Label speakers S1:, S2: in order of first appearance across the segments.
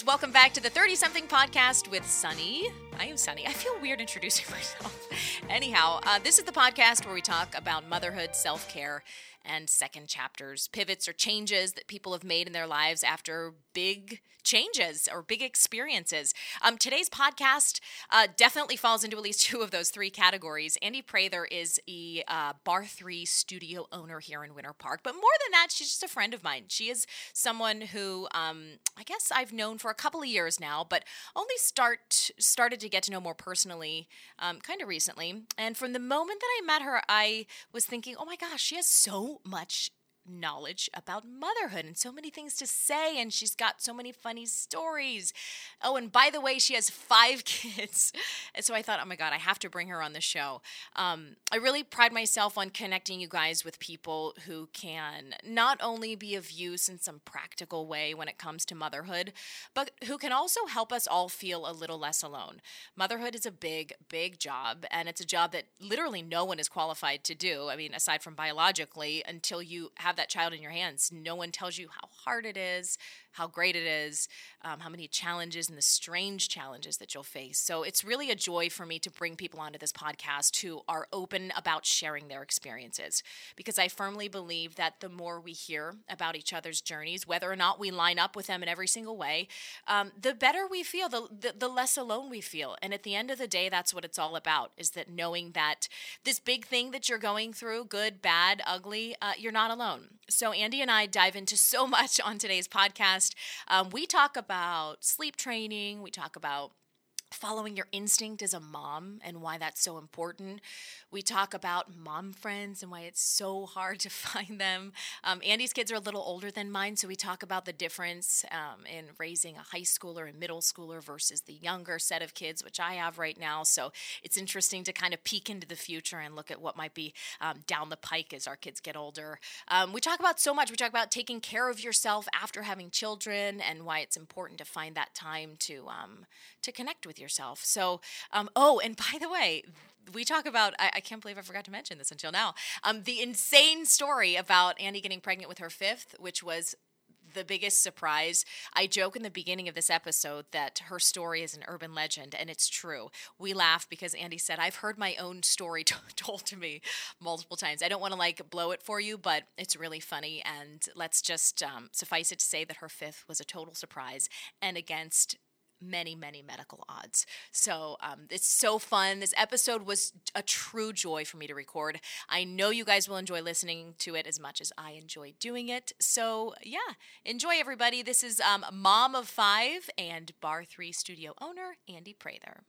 S1: guys. Welcome back to the 30 something podcast with Sunny. I am Sunny. I feel weird introducing myself. Anyhow, uh, this is the podcast where we talk about motherhood, self care, and second chapters, pivots, or changes that people have made in their lives after big changes or big experiences. Um, today's podcast uh, definitely falls into at least two of those three categories. Andy Prather is a uh, Barre3 studio owner here in Winter Park, but more than that, she's just a friend of mine. She is someone who um, I guess I've known for a couple of years now, but only start started to get to know more personally um, kind of recently. And from the moment that I met her, I was thinking, oh my gosh, she has so much knowledge about motherhood and so many things to say and she's got so many funny stories. Oh and by the way she has five kids. And so i thought oh my god i have to bring her on the show. Um, i really pride myself on connecting you guys with people who can not only be of use in some practical way when it comes to motherhood but who can also help us all feel a little less alone. Motherhood is a big big job and it's a job that literally no one is qualified to do i mean aside from biologically until you have that child in your hands. No one tells you how hard it is, how great it is, um, how many challenges and the strange challenges that you'll face. So it's really a joy for me to bring people onto this podcast who are open about sharing their experiences because I firmly believe that the more we hear about each other's journeys, whether or not we line up with them in every single way, um, the better we feel, the, the, the less alone we feel. And at the end of the day, that's what it's all about is that knowing that this big thing that you're going through, good, bad, ugly, uh, you're not alone. So Andy and I dive into so much on today's podcast podcast. Um, we talk about sleep training, we talk about following your instinct as a mom and why that's so important. We talk about mom friends and why it's so hard to find them. Um, Andy's kids are a little older than mine, so we talk about the difference um, in raising a high schooler and middle schooler versus the younger set of kids, which I have right now. So it's interesting to kind of peek into the future and look at what might be um, down the pike as our kids get older. Um, we talk about so much. We talk about taking care of yourself after having children and why it's important to find that time to um, to connect with yourself. So, um, oh, and by the way, we talk about I, I, can't believe i forgot to mention this until now um, the insane story about andy getting pregnant with her fifth which was the biggest surprise. I joke in the beginning of this episode that her story is an urban legend, and it's true. We laugh because Andy said, I've heard my own story t- told to me multiple times. I don't want to like blow it for you, but it's really funny. And let's just um, suffice it to say that her fifth was a total surprise and against many, many medical odds. So um, it's so fun. This episode was a true joy for me to record. I know you guys will enjoy listening to it as much as I enjoy doing it. So yeah, enjoy everybody. This is um, Mom of Five and Barre3 studio owner Andy Prather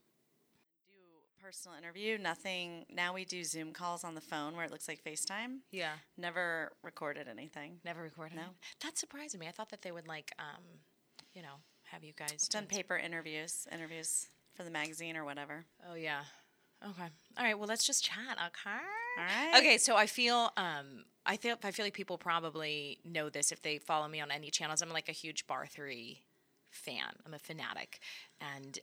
S2: personal interview. Nothing. Now we do Zoom calls on the phone where it looks like FaceTime.
S1: Yeah.
S2: Never recorded anything.
S1: Never recorded.
S2: No.
S1: That surprised me. I thought that they would like, um, you know, have you guys
S2: done paper interviews, interviews for the magazine or whatever.
S1: Oh yeah. Okay. All right. Well, let's just chat. Okay.
S2: All right.
S1: Okay. So I feel um I feel I feel like people probably know this if they follow me on any channels. I'm like a huge Barre3 fan. I'm a fanatic. And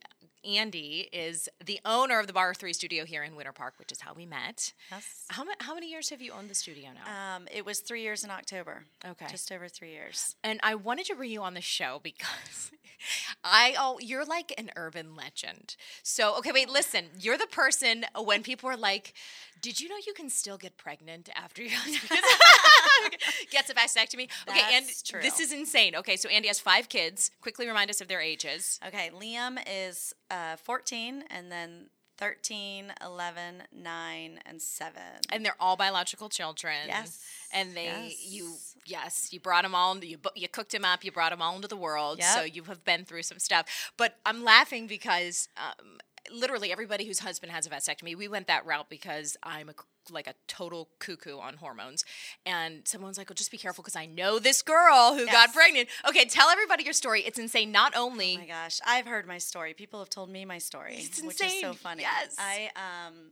S1: Andy is the owner of the Barre3 studio here in Winter Park, which is how we met.
S2: Yes.
S1: How, how many years have you owned the studio
S2: now? Um, it was three years in October.
S1: Okay.
S2: Just over three years.
S1: And I wanted to bring you on the show because I oh you're like an urban legend. So okay, wait, listen. You're the person when people are like, "Did you know you can still get pregnant after you gets a vasectomy?" Okay,
S2: That's
S1: and
S2: true.
S1: this is insane. Okay, so Andy has five kids. Quickly remind us of their ages.
S2: Okay, Liam is uh, 14, and then 13, 11, 9, and 7.
S1: And they're all biological children.
S2: Yes.
S1: And they,
S2: Yes.
S1: you, yes, you brought them all, you, you cooked them up, you brought them all into the world.
S2: Yep.
S1: So you have been through some stuff. But I'm laughing because um, literally everybody whose husband has a vasectomy, we went that route because I'm a, like a total cuckoo on hormones. And someone's like, well, just be careful because I know this girl who got pregnant. Okay, tell everybody your story. It's insane. Not only.
S2: Oh my gosh, I've heard my story. People have told me my story,
S1: It's
S2: which is so funny.
S1: Yes.
S2: I um,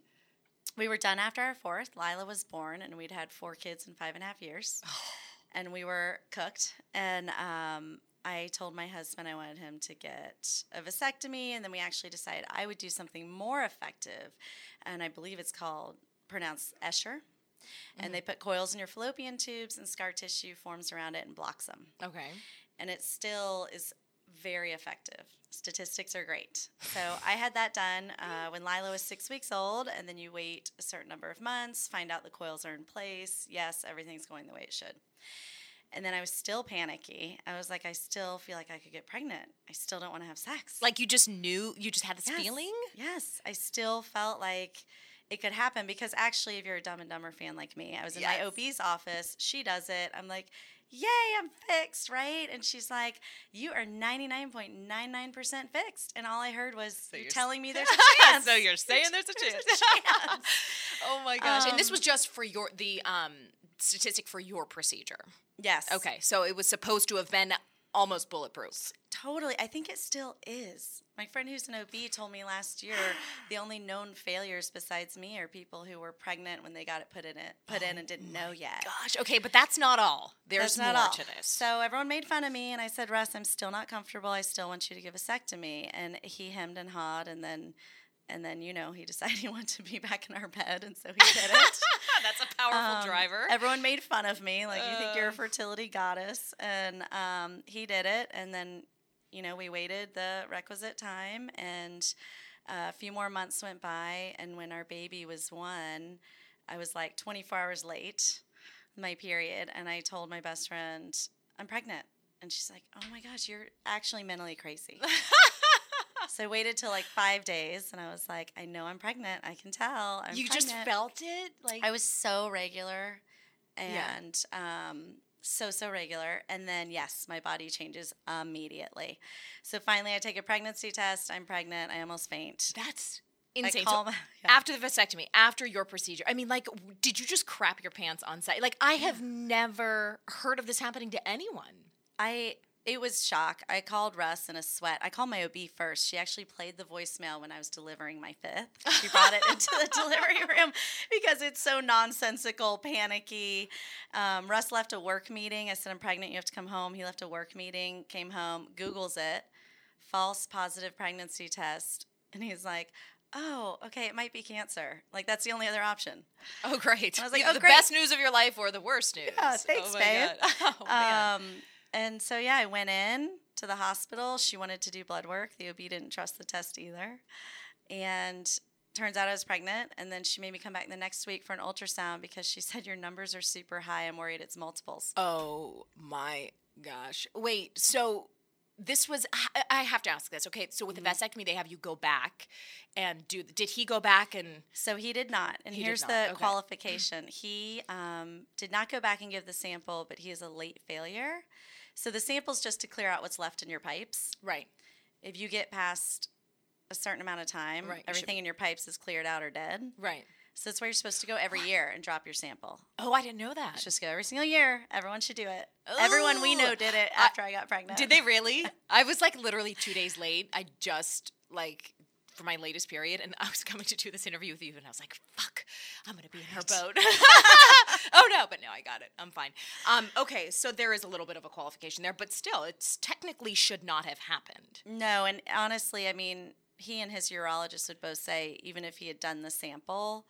S2: we were done after our fourth. Lila was born, and we'd had four kids in five and a half years, and we were cooked. And um, I told my husband I wanted him to get a vasectomy, and then we actually decided I would do something more effective, and I believe it's called pronounced Essure. And they put coils in your fallopian tubes, and scar tissue forms around it and blocks them
S1: Okay.
S2: and it still is very effective. Statistics are great. So I had that done uh, when Lila was six weeks old, and then you wait a certain number of months, find out the coils are in place. Yes, everything's going the way it should. And then I was still panicky. I was like, I still feel like I could get pregnant. I still don't want to have sex.
S1: Like you just knew, you just had this
S2: Yes.
S1: feeling?
S2: Yes, I still felt like it could happen because actually, if you're a Dumb and Dumber fan like me, I was in
S1: Yes.
S2: my OB's office. She does it. I'm like, yay, I'm fixed, right? And she's like, you are 99.99% fixed. And all I heard was, you're,
S1: you're
S2: telling me there's a chance.
S1: so you're saying there's a
S2: There's
S1: chance.
S2: a chance.
S1: oh my gosh. and this
S2: Um,
S1: was just for your, the um, statistic for your procedure.
S2: yes.
S1: Okay. So it was supposed to have been almost bulletproof.
S2: Totally. I think it still is. My friend who's an OB told me last year the only known failures besides me are people who were pregnant when they got it put in it put in oh and didn't know yet.
S1: Gosh. Okay. But that's not all. There's
S2: That's not
S1: more
S2: all.
S1: to this.
S2: So everyone made fun of me, and I said, Russ, I'm still not comfortable. I still want you to give a vasectomy. And he hemmed and hawed, and then, and then you know, he decided he wanted to be back in our bed, and so he did it.
S1: that's a powerful
S2: Um,
S1: driver.
S2: Everyone made fun of me, like you think you're
S1: Uh.
S2: a fertility goddess, and um, he did it. And then, you know, we waited the requisite time, and uh, a few more months went by. And when our baby was one, I was like 24 hours late, my period, and I told my best friend, "I'm pregnant," and she's like, "Oh my gosh, you're actually mentally crazy." So I waited till like five days, and I was like, "I know I'm pregnant. I can tell. I'm
S1: you just felt it? Like,
S2: I was so regular
S1: Yeah.
S2: and um, so, so regular. And then, yes, my body changes immediately. So finally, I take a pregnancy test. I'm pregnant. I almost faint.
S1: that's insane. So
S2: my- yeah.
S1: after the vasectomy, after your procedure, I mean, like, did you just crap your pants on sight? Like, I have never heard of this happening to anyone.
S2: I it was shock. I called Russ in a sweat. I called my OB first. She actually played the voicemail when I was delivering my fifth. She brought it into the delivery room because it's so nonsensical, panicky. Um, Russ left a work meeting. I said, I'm pregnant. You have to come home. He left a work meeting, came home, Googles it, false positive pregnancy test. And he's like, Oh, okay, it might be cancer. Like, that's the only other option.
S1: Oh, great.
S2: I was like,
S1: Either
S2: oh,
S1: the
S2: great.
S1: best news of your life or the worst news.
S2: Yeah, thanks,
S1: oh,
S2: babe.
S1: God. Oh.
S2: Um, and so yeah, I went in to the hospital. She wanted to do blood work. The OB didn't trust the test either, and turns out I was pregnant. And then she made me come back the next week for an ultrasound because she said your numbers are super high. I'm worried it's multiples.
S1: Oh my gosh. Wait, so this was I- have to ask this. Okay, so with
S2: Mm-hmm.
S1: the vasectomy they have you go back and do did he go back and
S2: So he did not. And
S1: He
S2: here's
S1: not,
S2: the
S1: okay.
S2: qualification. He um, did not go back and give the sample, but he is a late failure. So the sample's just to clear out what's left in your pipes.
S1: right.
S2: If you get past a certain amount of time,
S1: Right, you
S2: everything in your pipes is cleared out or dead.
S1: Right.
S2: So that's why you're supposed to go every year and drop your sample.
S1: Oh, I didn't know that.
S2: Just go every single year. Everyone should do it. Everyone we know did it
S1: I-
S2: after I, got pregnant.
S1: Did they really? I was like literally 2 days late. I just like for my latest period and I was coming to do this interview with you and I was like, "Fuck, I'm going to be in her boat." oh no, but no, I got it. I'm fine. Um okay, so there is a little bit of a qualification there, but still it's technically should not have happened.
S2: No, and honestly, I mean, he and his urologist would both say even if he had done the sample,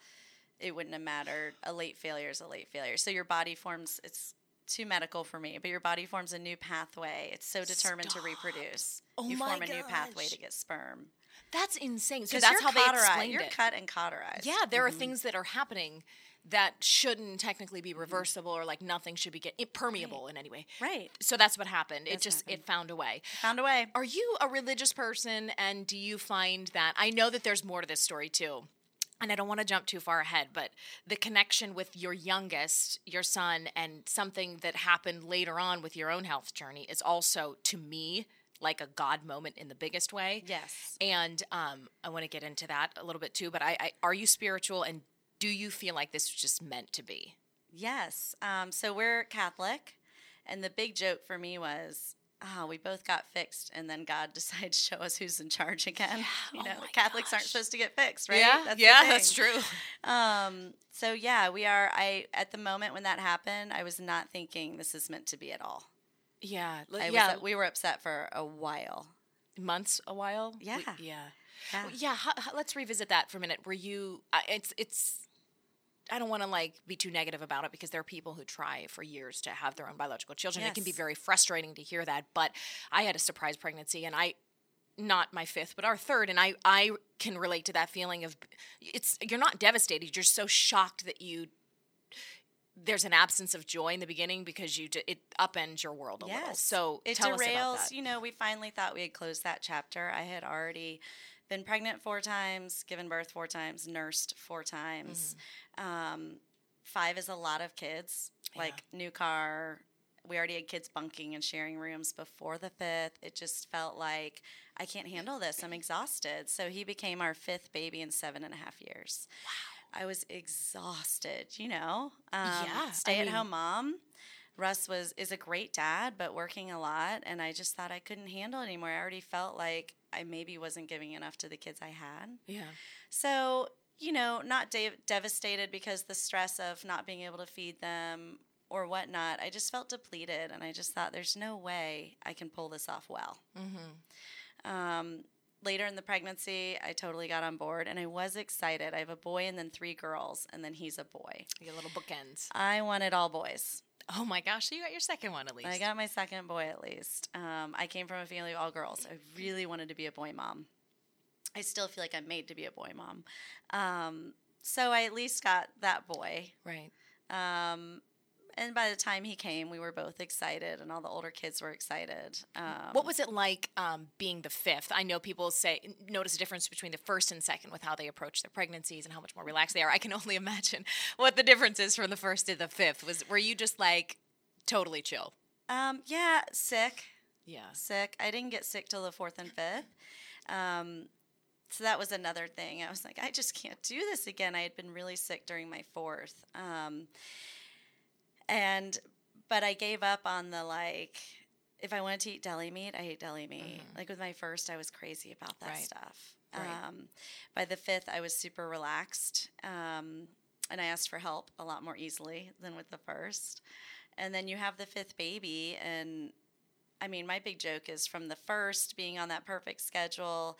S2: it wouldn't have mattered. A late failure is a late failure. So your body forms it's too medical for me, but your body forms a new pathway. It's so determined
S1: Stop.
S2: to reproduce.
S1: Oh
S2: you form a new pathway to get sperm.
S1: That's insane. So that's
S2: you're
S1: how they
S2: cauterized.
S1: explained
S2: You're
S1: it.
S2: cut and cauterized.
S1: Yeah, there are mm-hmm. things that are happening that shouldn't technically be reversible or like nothing should be get permeable in any way.
S2: Right.
S1: So that's what happened. It just
S2: happened.
S1: it found a way.
S2: Found a way.
S1: Are you a religious person and do you find that I know that there's more to this story too. And I don't want to jump too far ahead, but the connection with your youngest, your son, and something that happened later on with your own health journey is also, to me, like a God moment in the biggest way.
S2: Yes.
S1: And um, I want to get into that a little bit too. But I, I, are you spiritual, and do you feel like this was just meant to be?
S2: Yes. Um, so we're Catholic, and the big joke for me was, ah, we both got fixed, and then God decided to show us who's in charge again. You
S1: Oh
S2: know,
S1: my
S2: Catholics aren't supposed to get fixed, right?
S1: yeah,
S2: the
S1: yeah, that's true.
S2: Um, so yeah, we are. I at the moment when that happened, I was not thinking this is meant to be at all.
S1: Yeah,
S2: I
S1: yeah.
S2: was, we were upset for a while.
S1: months, a while. We-
S2: Yeah.
S1: yeah.
S2: Yeah.
S1: Well, yeah, let's revisit that for a minute. Were you? Uh, it's it's I don't want to like be too negative about it because there are people who try for years to have their own biological children. It can be very frustrating to hear that. But I had a surprise pregnancy, and I, not my fifth, but our third, and I I can relate to that feeling of it's you're not devastated. You're so shocked that you. There's an absence of joy in the beginning because you d- it upends your world a little. So
S2: it
S1: tell
S2: derails.
S1: us about that.
S2: You know, we finally thought we had closed that chapter. I had already been pregnant four times, given birth four times, nursed four times.
S1: Mm-hmm.
S2: Um, five is a lot of kids. Like new car. We already had kids bunking and sharing rooms before the fifth. It just felt like I can't handle this. I'm exhausted. So he became our fifth baby in seven and a half years. Wow. I was exhausted, you know. Um,
S1: Yeah, I
S2: Stay at
S1: mean-
S2: home mom. Russ was is a great dad, but working a lot, and I just thought I couldn't handle it anymore. I already felt like I maybe wasn't giving enough to the kids I had.
S1: yeah.
S2: So you know, not de- devastated because the stress of not being able to feed them or whatnot. I just felt depleted, and I just thought there's no way I can pull this off well. Mm-hmm. Um, later in the pregnancy, I totally got on board, and I was excited. I have a boy and then three girls, and then he's a boy.
S1: Your little bookends.
S2: I wanted all boys.
S1: Oh my gosh! So you got your second one at least.
S2: I got my second boy at least. Um, I came from a family of all girls. I really wanted to be a boy mom. I still feel like I'm made to be a boy mom. Um, so I at least got that boy.
S1: right.
S2: Um, and by the time he came, we were both excited, and all the older kids were excited. Um,
S1: What was it like um, being the fifth? I know people say notice a difference between the first and second with how they approach their pregnancies and how much more relaxed they are. I can only imagine what the difference is from the first to the fifth. Was were you just like totally chill?
S2: um, yeah, sick.
S1: Yeah.
S2: sick. I didn't get sick till the fourth and fifth. Um, so that was another thing. I was like, I just can't do this again. I had been really sick during my fourth. Um, and, but I gave up on the like, if I wanted to eat deli meat, I ate deli meat. Like with my first, I was crazy about that
S1: Right.
S2: stuff.
S1: Right.
S2: Um, by the fifth, I was super relaxed. Um, and I asked for help a lot more easily than with the first. And then you have the fifth baby, and I mean, my big joke is from the first being on that perfect schedule,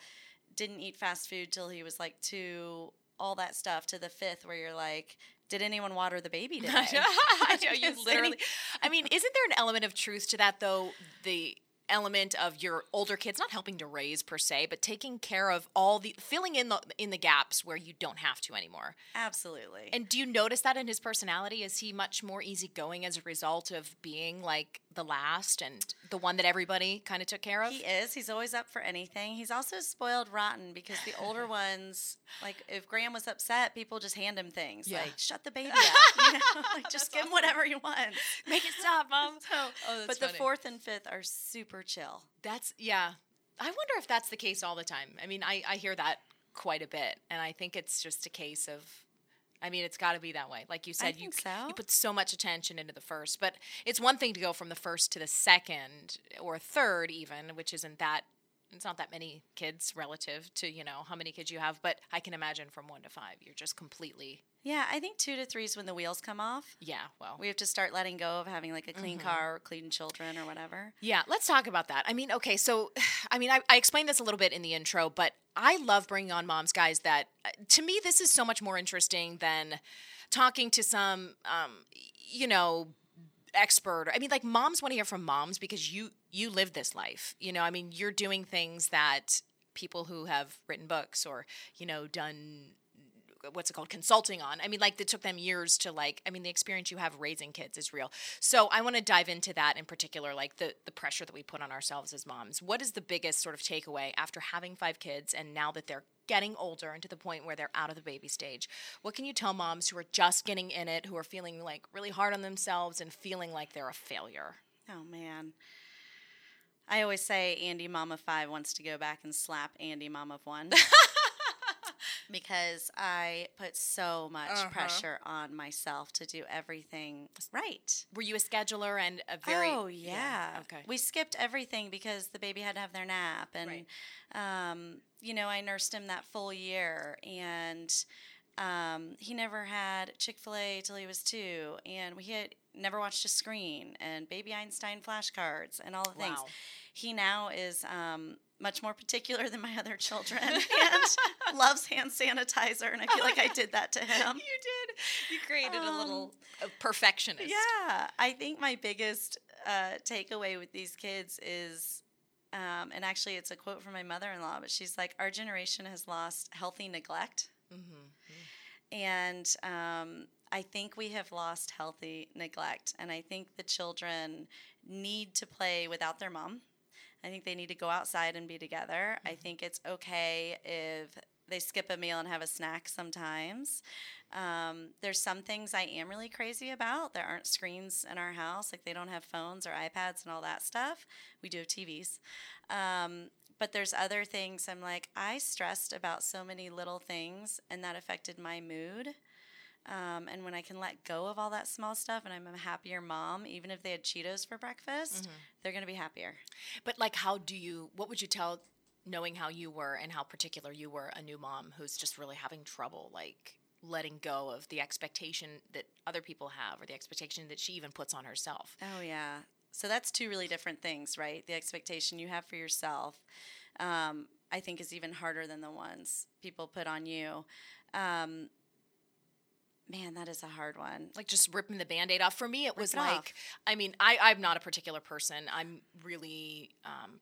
S2: didn't eat fast food till he was like two, all that stuff, to the fifth where you're like, did anyone water the baby today?
S1: I know, you literally. I mean, isn't there an element of truth to that though? The element of your older kids not helping to raise per se, but taking care of all the filling in the in the gaps where you don't have to anymore.
S2: Absolutely.
S1: And do you notice that in his personality? Is he much more easygoing as a result of being like the last and the one that everybody kind of took care of?
S2: He is. He's always up for anything. He's also spoiled rotten because the older ones, like if Graham was upset, people just hand him things
S1: Yeah.
S2: like "shut the baby up," you know, like just give him whatever he wants.
S1: Make it stop, mom.
S2: So,
S1: Oh,
S2: but the fourth and fifth are super chill.
S1: That's yeah. I wonder if that's the case all the time. I mean, I, I hear that quite a bit, and I think it's just a case of. I mean, it's got to be that way. Like you said, you
S2: so.
S1: you put so much attention into the first, but it's one thing to go from the first to the second or third, even, which isn't that. It's not that many kids relative to you know how many kids you have, but I can imagine from one to five, you're just completely
S2: Yeah, I think two to three is when the wheels come off.
S1: yeah. Well,
S2: We have to start letting go of having like a clean mm-hmm. car or clean children or whatever.
S1: Yeah, let's talk about that. I mean, okay, so I mean, I, I explained this a little bit in the intro, but I love bringing on moms, guys. That uh, to me, this is so much more interesting than talking to some, um, you know, expert. I mean, like moms want to hear from moms because you you live this life. You know, I mean, you're doing things that people who have written books or you know done what's it called consulting on. I mean like it took them years to like i mean the experience you have raising kids is real. So i want to dive into that in particular like the the pressure that we put on ourselves as moms. What is the biggest sort of takeaway after having five kids and now that they're getting older and to the point where they're out of the baby stage? What can you tell moms who are just getting in it who are feeling like really hard on themselves and feeling like they're a failure?
S2: Oh man. I always say Andy Mom of Five wants to go back and slap Andy Mom of One. because I put so much
S1: Uh-huh.
S2: pressure on myself to do everything right.
S1: were you a scheduler and a very
S2: oh yeah.
S1: okay
S2: We skipped everything because the baby had to have their nap, and
S1: Right.
S2: um, you know I nursed him that full year, and um, he never had Chick Fil A till he was two, and we had never watched a screen, and Baby Einstein flashcards, and all the things.
S1: Wow.
S2: He now is. Um, much more particular than my other children and loves hand sanitizer and I feel like I did that to him.
S1: You did. you created a little um, perfectionist.
S2: Yeah, I think my biggest uh, takeaway with these kids is, um, and actually, it's a quote from my mother-in-law, but she's like, "Our generation has lost healthy neglect." Mm-hmm. And um, I think we have lost healthy neglect. And I think the children need to play without their mom. I think they need to go outside and be together. Mm-hmm. I think it's okay if they skip a meal and have a snack sometimes. Um, there's some things I am really crazy about. There aren't screens in our house, like they don't have phones or iPads and all that stuff. We do have TVs. Um, but there's other things I'm like, I stressed about so many little things, and that affected my mood. Um, and when I can let go of all that small stuff and I'm a happier mom, even if they had Cheetos for breakfast, mm-hmm. they're going to be happier.
S1: But, like, how do you, what would you tell, knowing how you were and how particular you were, a new mom who's just really having trouble, like, letting go of the expectation that other people have or the expectation that she even puts on herself?
S2: Oh, yeah. So that's two really different things, right? The expectation you have for yourself, um, I think, is even harder than the ones people put on you. Um, Man, that is a hard one.
S1: Like just ripping the band aid off. For me, it Rip was it like, off. I mean, I, I'm not a particular person. I'm really um,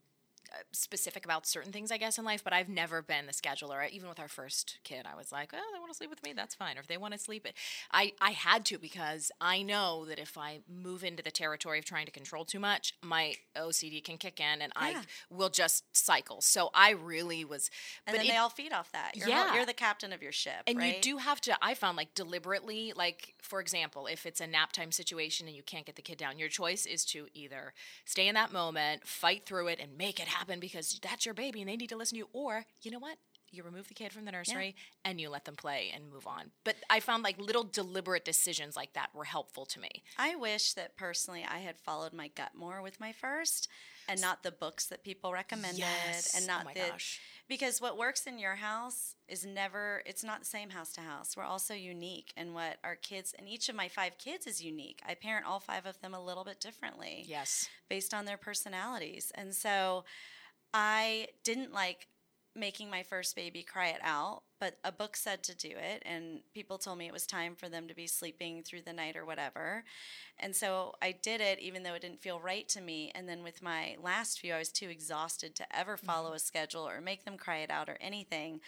S1: Uh, specific about certain things, I guess, in life, but I've never been the scheduler. Even with our first kid, I was like, "Oh, they want to sleep with me, that's fine." Or if they want to sleep, I I had to because I know that if I move into the territory of trying to control too much, my OCD can kick in, and yeah. I will just cycle. So I really was.
S2: And but then it, they all feed off that. You're yeah, you're the captain of your ship,
S1: and
S2: right?
S1: you do have to. I found like deliberately, like for example, if it's a nap time situation and you can't get the kid down, your choice is to either stay in that moment, fight through it, and make it happen because that's your baby and they need to listen to you. Or, you know what? You remove the kid from the nursery yeah. and you let them play and move on. But I found like little deliberate decisions like that were helpful to me.
S2: I wish that personally I had followed my gut more with my first and not the books that people recommended
S1: yes.
S2: and not
S1: oh
S2: the
S1: gosh.
S2: Because what works in your house is never it's not the same house to house. We're also unique and what our kids and each of my five kids is unique. I parent all five of them a little bit differently.
S1: Yes.
S2: Based on their personalities. And so I didn't like making my first baby cry it out, but a book said to do it, and people told me it was time for them to be sleeping through the night or whatever. And so I did it, even though it didn't feel right to me. And then with my last few, I was too exhausted to ever follow mm-hmm. a schedule or make them cry it out or anything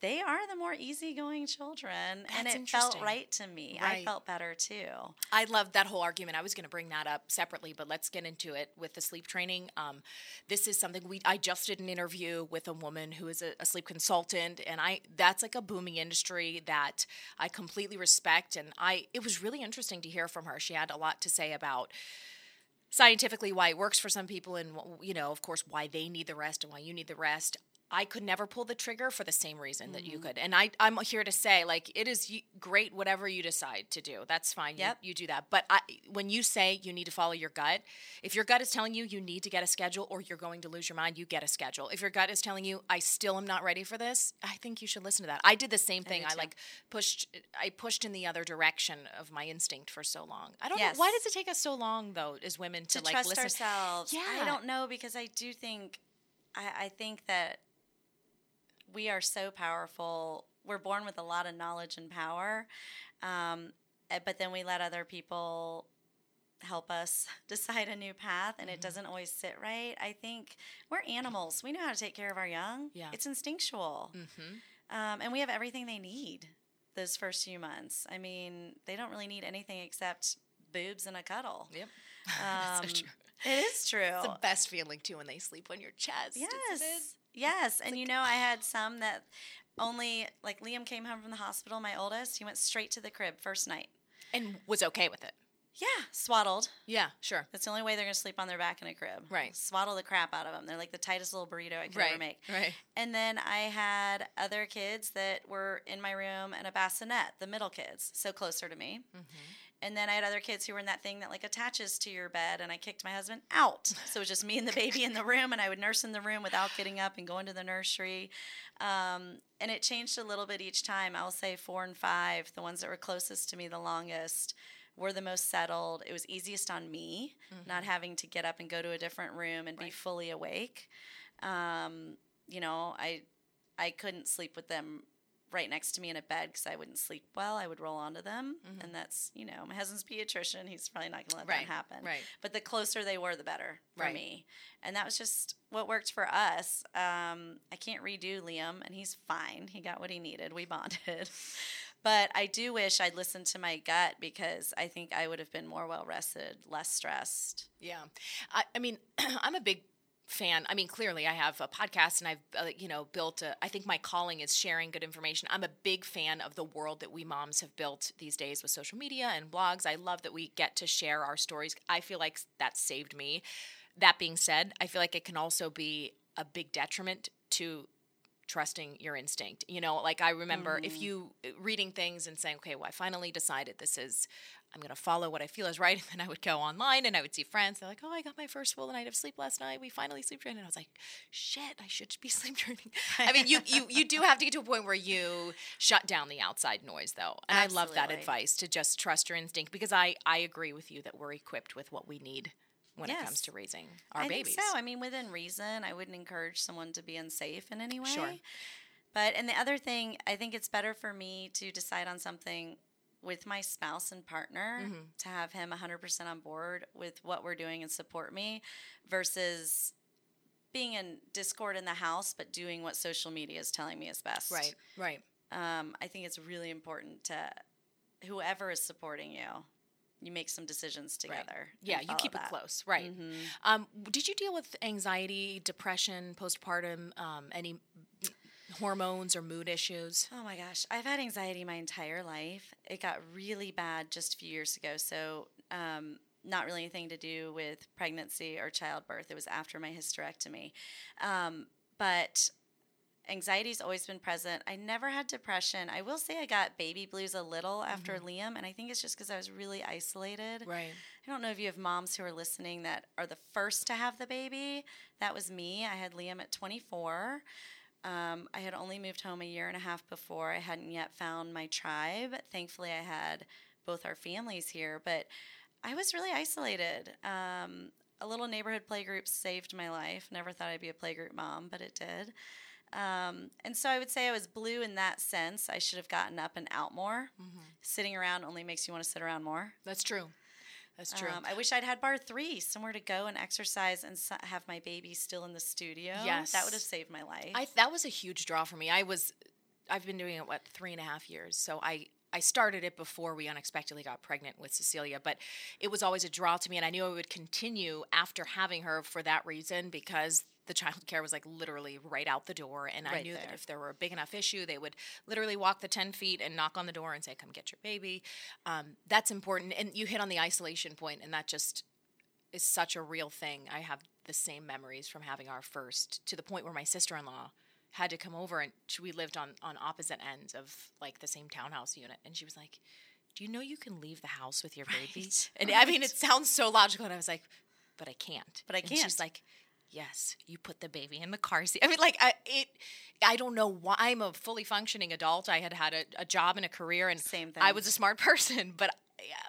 S2: they are the more easygoing children
S1: That's
S2: and it felt right to me. Right. i felt better too.
S1: I love that whole argument. I was going to bring that up separately but let's get into it with the sleep training. Um, this is something we i just did an interview with a woman who is a, a sleep consultant and i that's like a booming industry that i completely respect and i it was really interesting to hear from her. She had a lot to say about scientifically why it works for some people and you know of course why they need the rest and why you need the rest I could never pull the trigger for the same reason mm-hmm. that you mm-hmm. could. And I, I'm here to say, like, it is great whatever you decide to do. That's fine. Yep. You, you do that. But I, when you say you need to follow your gut, if your gut is telling you you need to get a schedule or you're going to lose your mind, you get a schedule. If your gut is telling you I still am not ready for this, I think you should listen to that. I did the same thing. I, I like pushed. I pushed in the other direction of my instinct for so long. I don't yes. know why does it take us so long though, as women, to,
S2: to
S1: like
S2: trust
S1: listen?
S2: ourselves. Yeah, I don't know because I do think. I, I think that we are so powerful. We're born with a lot of knowledge and power, um, eh, but then we let other people help us decide a new path, and mm-hmm. it doesn't always sit right. I think we're animals. We know how to take care of our young.
S1: Yeah,
S2: it's instinctual, mm-hmm. um, and we have everything they need those first few months. I mean, they don't really need anything except boobs and a cuddle.
S1: Yep,
S2: um, so It is true.
S1: It's the best feeling too when they sleep on your chest.
S2: Yes. Yes, and like, you know, I had some that only like Liam came home from the hospital. My oldest, he went straight to the crib first night,
S1: and was okay with it.
S2: Yeah, swaddled.
S1: Yeah, sure.
S2: That's the only way they're gonna sleep on their back in a crib.
S1: Right.
S2: Swaddle the crap out of them. They're like the tightest little burrito I could
S1: right.
S2: ever make.
S1: Right.
S2: And then I had other kids that were in my room and a bassinet, the middle kids, so closer to me. Mm-hmm. And then I had other kids who were in that thing that like attaches to your bed, and I kicked my husband out. So it was just me and the baby in the room, and I would nurse in the room without getting up and going to the nursery. Um, and it changed a little bit each time. I'll say four and five, the ones that were closest to me the longest, were the most settled. It was easiest on me, mm-hmm. not having to get up and go to a different room and right. be fully awake. Um, you know, I I couldn't sleep with them right next to me in a bed because I wouldn't sleep well. I would roll onto them, and that's you know my husband's a pediatrician. He's probably not going to let
S1: Right,
S2: that happen.
S1: right.
S2: But the closer they were, the better for
S1: Right.
S2: me, and that was just what worked for us. Um, I can't redo Liam, and he's fine. He got what he needed. We bonded. But I do wish I'd listened to my gut because I think I would have been more well rested, less stressed.
S1: Yeah. I, I mean, I'm a big fan. I mean, clearly I have a podcast and I've, uh, you know, built a, I think my calling is sharing good information. I'm a big fan of the world that we moms have built these days with social media and blogs. I love that we get to share our stories. I feel like that saved me. That being said, I feel like it can also be a big detriment to trusting your instinct. You know, like I remember if you uh, reading things and saying, okay, well, I finally decided this is, I'm going to follow what I feel is right. And then I would go online and I would see friends. They're like, oh, I got my first full night of sleep last night. We finally sleep trained. And I was like, shit, I should be sleep training. I mean, you, you, you do have to get to a point where you shut down the outside noise, though. And I love that advice to just trust your instinct because I, I agree with you that we're equipped with what we need when it comes to raising our
S2: I
S1: babies.
S2: think so. I mean, within reason, I wouldn't encourage someone to be unsafe in any way.
S1: Sure.
S2: But and the other thing, I think it's better for me to decide on something with my spouse and partner
S1: Mm-hmm.
S2: to have him 100% on board with what we're doing and support me versus being in discord in the house but doing what social media is telling me is best.
S1: Right, right.
S2: Um, I think it's really important to whoever is supporting you, you make some decisions together. and
S1: Yeah, you keep
S2: that. Mm-hmm.
S1: it close, right? Um, did you deal with anxiety, depression, postpartum, um, any hormones or mood issues?
S2: Oh my gosh, I've had anxiety my entire life. It got really bad just a few years ago. So, um, not really anything to do with pregnancy or childbirth. It was after my hysterectomy. Um, but anxiety's always been present. I never had depression. I will say I got baby blues a little after Liam, and I think it's just because I was really isolated.
S1: Right.
S2: I don't know if you have moms who are listening that are the first to have the baby. That was me. I had Liam at 24. Um, I had only moved home a year and a half before. I hadn't yet found my tribe. Thankfully, I had both our families here, but I was really isolated. Um, a little neighborhood playgroup saved my life. Never thought I'd be a playgroup mom, but it did. Um, and so I would say I was blue in that sense. I should have gotten up and out more. Sitting around only makes you want to sit around more.
S1: That's true. That's true.
S2: Um, I wish I'd had Barre3, somewhere to go and exercise and have my baby still in the studio.
S1: Yes.
S2: that would have saved my life.
S1: I that was a huge draw for me. I was, I've been doing it what three and a half years. So I I started it before we unexpectedly got pregnant with Cecilia, but it was always a draw to me, and I knew I would continue after having her for that reason because the childcare was like literally right out the door, and I
S2: Right
S1: knew that if there were a big enough issue, they would literally walk the ten feet and knock on the door and say, "Come get your baby." Um, that's important, and you hit on the isolation point, and that just is such a real thing. I have the same memories from having our first to the point where my sister in law had to come over and she, we lived on, on opposite ends of like the same townhouse unit. And she was like, Do you know you can leave the house with your baby?
S2: Right,
S1: And I mean, it sounds so logical. And I was like, But I can't.
S2: But I
S1: And she's
S2: can't.
S1: like, Yes, you put the baby in the car seat. I mean, like, I, it, I don't know why. I'm a fully functioning adult. I had had a, a job and a career, and
S2: Same thing.
S1: I was a smart person. But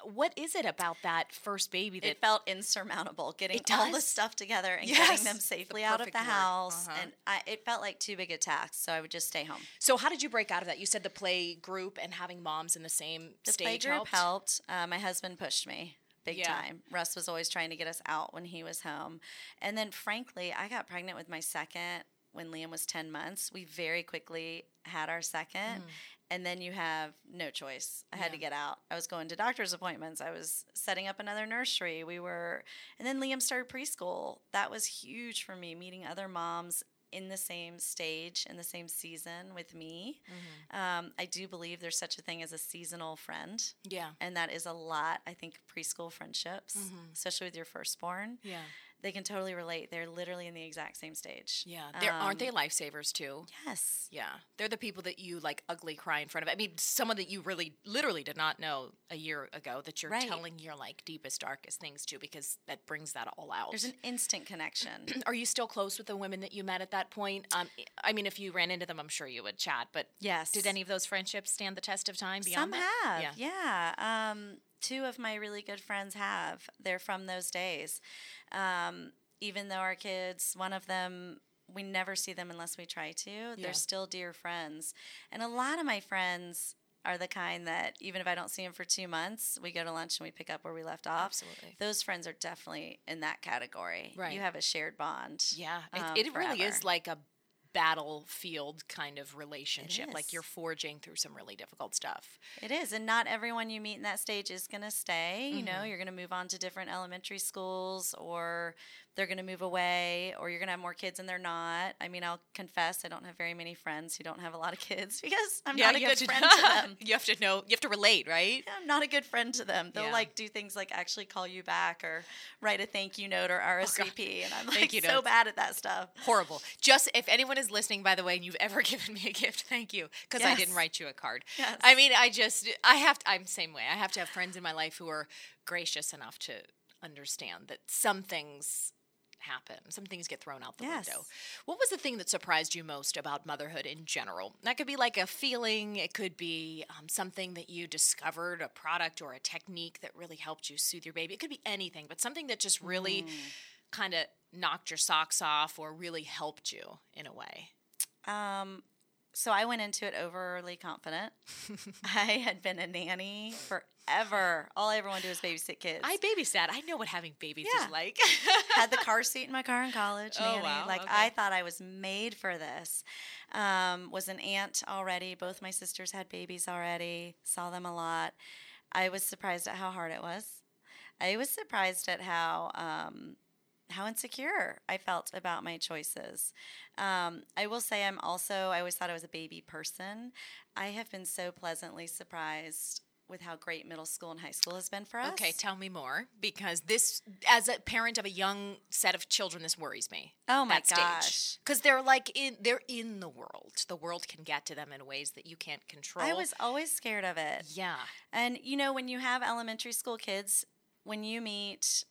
S1: what is it about that first baby that
S2: it felt insurmountable getting all the stuff together and
S1: Yes,
S2: getting them
S1: the
S2: safely out of the
S1: word.
S2: house.
S1: Uh-huh.
S2: And I, it felt like too big a task, so I would just stay home.
S1: So how did you break out of that? You said the play group and having moms in the same
S2: The
S1: stage
S2: playgroup
S1: helped.
S2: helped. Uh, my husband pushed me big
S1: Yeah.
S2: time. Russ was always trying to get us out when he was home. And then, frankly, I got pregnant with my second when Liam was 10 months. We very quickly had our second. And then you have no choice. I had to
S1: Mm.
S2: Get out. I was going to doctor's appointments. I was setting up another nursery. We were, and then Liam started preschool. That was huge for me, meeting other moms in the same stage, in the same season with me.
S1: Mm-hmm.
S2: Um, I do believe there's such a thing as a seasonal friend
S1: Yeah.
S2: and that is a lot i think preschool friendships
S1: Mm-hmm.
S2: especially with your firstborn
S1: Yeah.
S2: They can totally relate they're literally in the exact same stage
S1: Yeah. They're, aren't they
S2: Um,
S1: lifesavers too?
S2: yes
S1: Yeah. They're the people that you like ugly cry in front of. I mean, someone that you really literally did not know a year ago that you're
S2: Right.
S1: telling your like deepest, darkest things to because that brings that all out.
S2: there's an instant connection
S1: Are you still close with the women that you met at that point? Um, I mean, if you ran into them, I'm sure you would chat. But
S2: yes
S1: did any of those friendships stand the test of time? Beyond
S2: some
S1: that?
S2: have yeah, Um, two of my really good friends have they're from those days um, even though our kids one of them we never see them unless we try to.
S1: Yeah.
S2: They're still dear friends. And a lot of my friends are the kind that even if I don't see them for two months, we go to lunch and we pick up where we left off.
S1: Absolutely.
S2: Those friends are definitely in that category.
S1: Right.
S2: You have a shared bond.
S1: Yeah,
S2: um,
S1: it, it really is like a battlefield kind of relationship. Like you're forging through some really difficult stuff.
S2: It is, and not everyone you meet in that stage is going to stay. You
S1: Mm-hmm.
S2: know, you're going to move on to different elementary schools, or they're going to move away, or you're going to have more kids and they're not. I mean, I'll confess, I don't have very many friends who don't have a lot of kids because I'm not a good
S1: to-
S2: friend to them.
S1: you have to know. You have to relate, right?
S2: I'm not a good friend to them. They'll
S1: Yeah.
S2: like do things like actually call you back or write a thank you note or oh, RSVP, and I'm
S1: Thank
S2: like
S1: you
S2: so
S1: notes.
S2: bad at that stuff.
S1: Horrible. Just if anyone is listening, by the way, and you've ever given me a gift, thank you, because I didn't write you a card.
S2: Yes.
S1: I mean, I just, I have, to, I'm the same way. I have to have friends in my life who are gracious enough to understand that some things happen. Some things get thrown out the
S2: Yes.
S1: window. What was the thing that surprised you most about motherhood in general? That could be like a feeling. It could be um, something that you discovered, a product or a technique that really helped you soothe your baby. It could be anything, but something that just really kind of knocked your socks off or really helped you in a way.
S2: Um, so I went into it overly confident. I had been a nanny forever. All I ever wanted to do was babysit kids.
S1: I babysat. I know what having babies
S2: Yeah.
S1: is like.
S2: had the car seat in my car in college.
S1: Oh,
S2: nanny.
S1: wow,
S2: Like
S1: okay.
S2: I thought I was made for this. Um, was an aunt already. Both my sisters had babies already. Saw them a lot. I was surprised at how hard it was. I was surprised at how um, how insecure I felt about my choices. Um, I will say I'm also I always thought I was a baby person. I have been so pleasantly surprised with how great middle school and high school has been for us.
S1: okay, tell me more because this, as a parent of a young set of children, this worries me.
S2: Oh my gosh.
S1: Because they're like in, they're in the world. The world can get to them in ways that you can't control.
S2: I was always scared of it.
S1: yeah.
S2: And you know, when you have elementary school kids, when you meet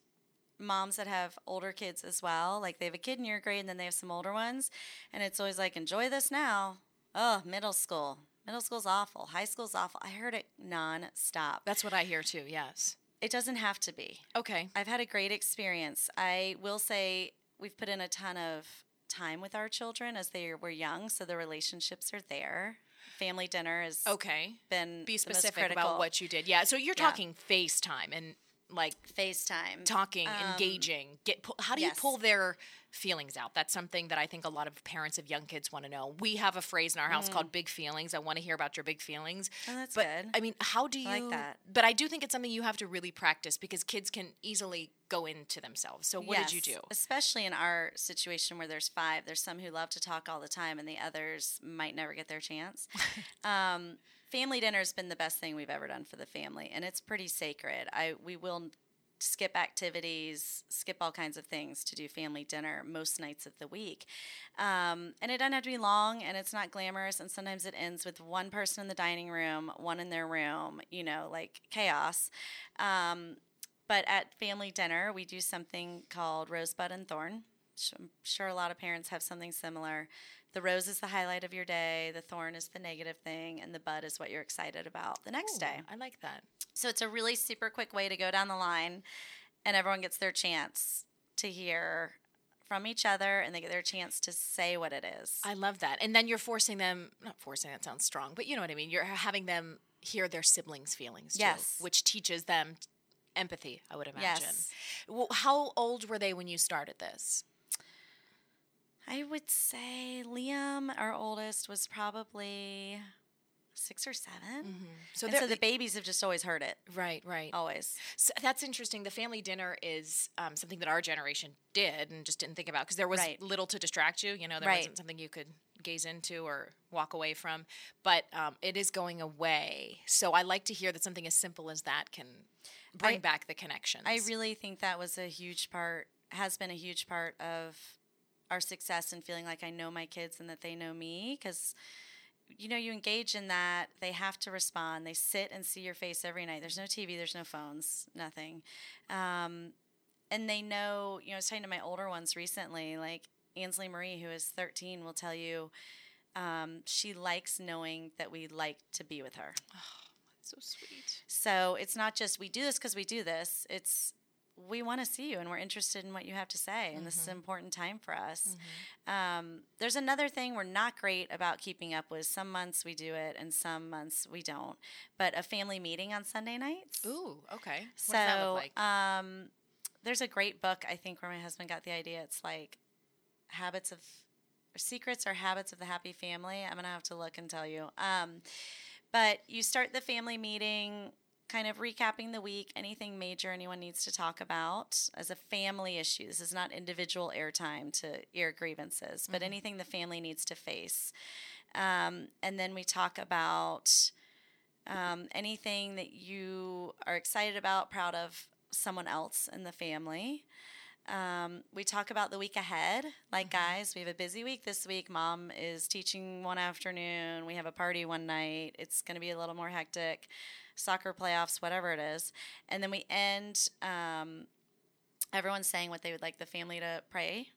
S2: moms that have older kids as well, like they have a kid in your grade and then they have some older ones, and it's always like, enjoy this now. Oh, middle school. Middle school's awful. High school's awful. I heard it nonstop.
S1: That's what I hear too. Yes.
S2: It doesn't have to be.
S1: Okay.
S2: I've had a great experience. I will say we've put in a ton of time with our children as they were young, so the relationships are there. Family dinner has
S1: Okay.
S2: been
S1: Be specific about what you did. Yeah. So you're
S2: Yeah.
S1: talking FaceTime and like
S2: FaceTime.
S1: talking,
S2: Um,
S1: engaging. Get pu- how do you pull their feelings out? That's something that I think a lot of parents of young kids want to know. We have a phrase in our house called "big feelings." I want to hear about your big feelings.
S2: Mm. Oh, that's
S1: but
S2: good.
S1: I mean, how do you?
S2: I like that.
S1: But I do think it's something you have to really practice because kids can easily go into themselves. So what did you do?
S2: Especially in our situation where there's five, there's some who love to talk all the time, and the others might never get their chance. um, family dinner has been the best thing we've ever done for the family, and it's pretty sacred. I we will skip activities, skip all kinds of things to do family dinner most nights of the week. Um, and it doesn't have to be long and it's not glamorous. And sometimes it ends with one person in the dining room, one in their room, you know, like chaos. Um, but at family dinner, we do something called Rosebud and Thorn. I'm sure a lot of parents have something similar. The rose is the highlight of your day, the thorn is the negative thing, and the bud is what you're excited about the next day.
S1: I like that.
S2: So it's a really super quick way to go down the line, and everyone gets their chance to hear from each other, and they get their chance to say what it is.
S1: I love that. And then you're forcing them, not forcing, that sounds strong, but you know what I mean. You're having them hear their siblings' feelings too,
S2: Yes.
S1: which teaches them empathy, I would imagine.
S2: Yes.
S1: Well, how old were they when you started this?
S2: I would say Liam, our oldest, was probably six or 7
S1: So,
S2: and
S1: they're-
S2: so the babies have just always heard it,
S1: right, right.
S2: always.
S1: So that's interesting. The family dinner is um, something that our generation did and just didn't think about because there was
S2: Right.
S1: little to distract you. You know, there
S2: Right.
S1: wasn't something you could gaze into or walk away from. But um, it is going away. So I like to hear that something as simple as that can bring
S2: I-
S1: back the connections.
S2: I really think that was a huge part, has been a huge part of our success and feeling like I know my kids and that they know me because you know you engage in that they have to respond they sit and see your face every night there's no tv there's no phones nothing um, and they know you know i was talking to my older ones recently like ansley marie who is 13 will tell you um, she likes knowing that we like to be with her oh, that's
S1: so sweet.
S2: so it's not just we do this because we do this. It's we want to see you and we're interested in what you have to say and this is an important time for us. Um, there's another thing we're not great about keeping up with. Some months we do it and some months we don't. But a family meeting on sunday nights.
S1: Ooh, okay. What
S2: so
S1: does that look like?
S2: um, there's a great book i think where my husband got the idea. It's like habits of secrets or habits of the happy family. I'm gonna have to look and tell you. Um, but you start the family meeting kind of recapping the week anything major anyone needs to talk about as a family issue this is not individual airtime to air grievances but anything the family needs to face um, and then we talk about um, anything that you are excited about, proud of someone else in the family. Um, we talk about the week ahead. Like, guys, we have a busy week this week. Mom is teaching one afternoon. We have a party one night. It's going to be a little more hectic. Soccer playoffs, whatever it is. And then we end um, everyone's saying what they would like the family to pray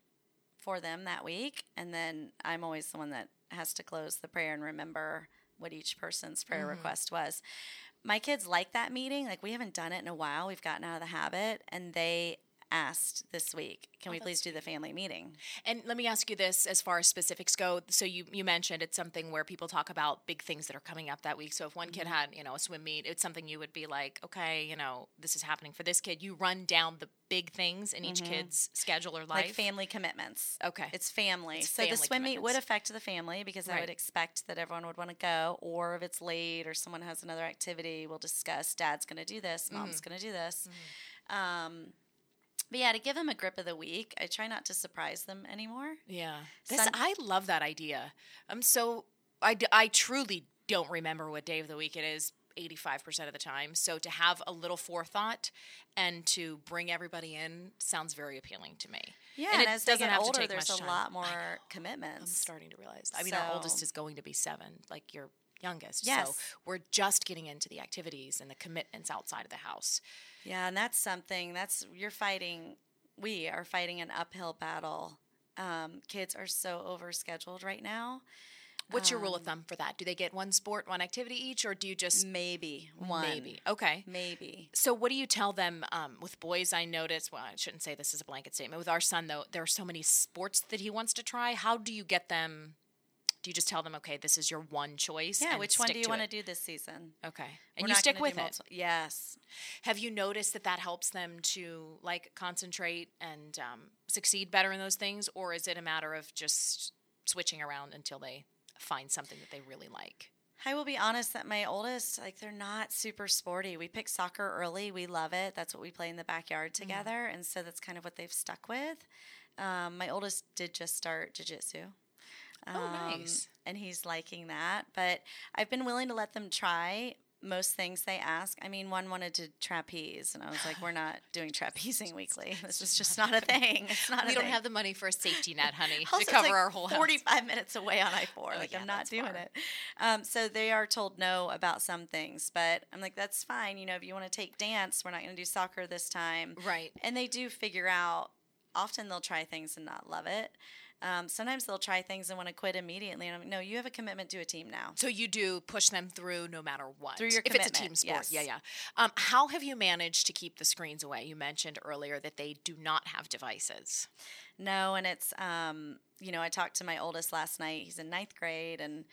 S2: for them that week. And then I'm always the one that has to close the prayer and remember what each person's prayer request was. My kids like that meeting. Like, we haven't done it in a while. We've gotten out of the habit. And they asked this week, can we please do the family meeting?
S1: And let me ask you this as far as specifics go. So you, you mentioned it's something where people talk about big things that are coming up that week. So if one kid
S2: Mm-hmm.
S1: had, you know, a swim meet, it's something you would be like, okay, you know, this is happening for this kid. You run down the big things in each kid's schedule or life.
S2: Mm-hmm. Like family commitments.
S1: Okay.
S2: It's family.
S1: It's
S2: so the swim meet would affect the family because I would expect that everyone would want to go. Or if it's late or someone has another activity, we'll discuss dad's going to do this, mom's
S1: Mm-hmm.
S2: going to do this. Um, but yeah, to give them a grip of the week, I try not to surprise them anymore.
S1: Yeah. This,
S2: Sun-
S1: I love that idea. I'm so, I, I truly don't remember what day of the week it is 85% of the time. So to have a little forethought and to bring everybody in sounds very appealing to me.
S2: Yeah,
S1: And
S2: and,
S1: it
S2: as they
S1: doesn't
S2: get
S1: have to
S2: older,
S1: take
S2: there's
S1: much
S2: a
S1: time.
S2: lot more
S1: I'm
S2: commitments.
S1: starting to realize. I mean, our oldest is going to be seven, like your youngest. So
S2: Yes.
S1: we're just getting into the activities and the commitments outside of the house.
S2: Yeah, and that's something that's you're fighting. We are fighting an uphill battle. Um, kids are so overscheduled right now.
S1: What's your rule of
S2: Um,
S1: thumb for that? Do they get one sport, one activity each, or do you just
S2: Maybe one.
S1: maybe? Okay.
S2: Maybe.
S1: So, what do you tell them um, with boys? I notice. Well, I shouldn't say this is a blanket statement. With our son, though, there are so many sports that he wants to try. How do you get them? Do you just tell them, okay, this is your one choice?
S2: Yeah. Which one do you want to do this season?
S1: Okay,
S2: We're
S1: and you stick with it.
S2: multiple- Yes.
S1: Have you noticed that that helps them to like concentrate and um, succeed better in those things, or is it a matter of just switching around until they find something that they really like?
S2: I will be honest that my oldest, like, they're not super sporty. We picked soccer early. We love it. That's what we play in the backyard together. And so that's kind of what they've stuck with. Um, my oldest did just start jujitsu.
S1: Oh, nice.
S2: And he's liking that. But I've been willing to let them try most things they ask. I mean, one wanted to trapeze, and I was like, we're not doing trapezing weekly. This is just not a thing. It's not
S1: We don't
S2: thing.
S1: have the money for a safety net, honey,
S2: Also,
S1: to cover
S2: like
S1: our whole house.
S2: 45 minutes away on I 4.
S1: Oh,
S2: like,
S1: yeah,
S2: I'm not doing
S1: far.
S2: it. Um, so they are told no about some things, but I'm like, that's fine. You know, if you want to take dance, we're not going to do soccer this time.
S1: Right.
S2: And they do figure out, often they'll try things and not love it. Um, sometimes they'll try things and want to quit immediately. And I'm like, no, you have a commitment to a team now.
S1: So you do push them through no matter what.
S2: Through your
S1: if it's a team sport, yeah, yeah. Um, how have you managed to keep the screens away? You mentioned earlier that they do not have devices.
S2: No, and it's um, you know, I talked to my oldest last night. He's in ninth grade, and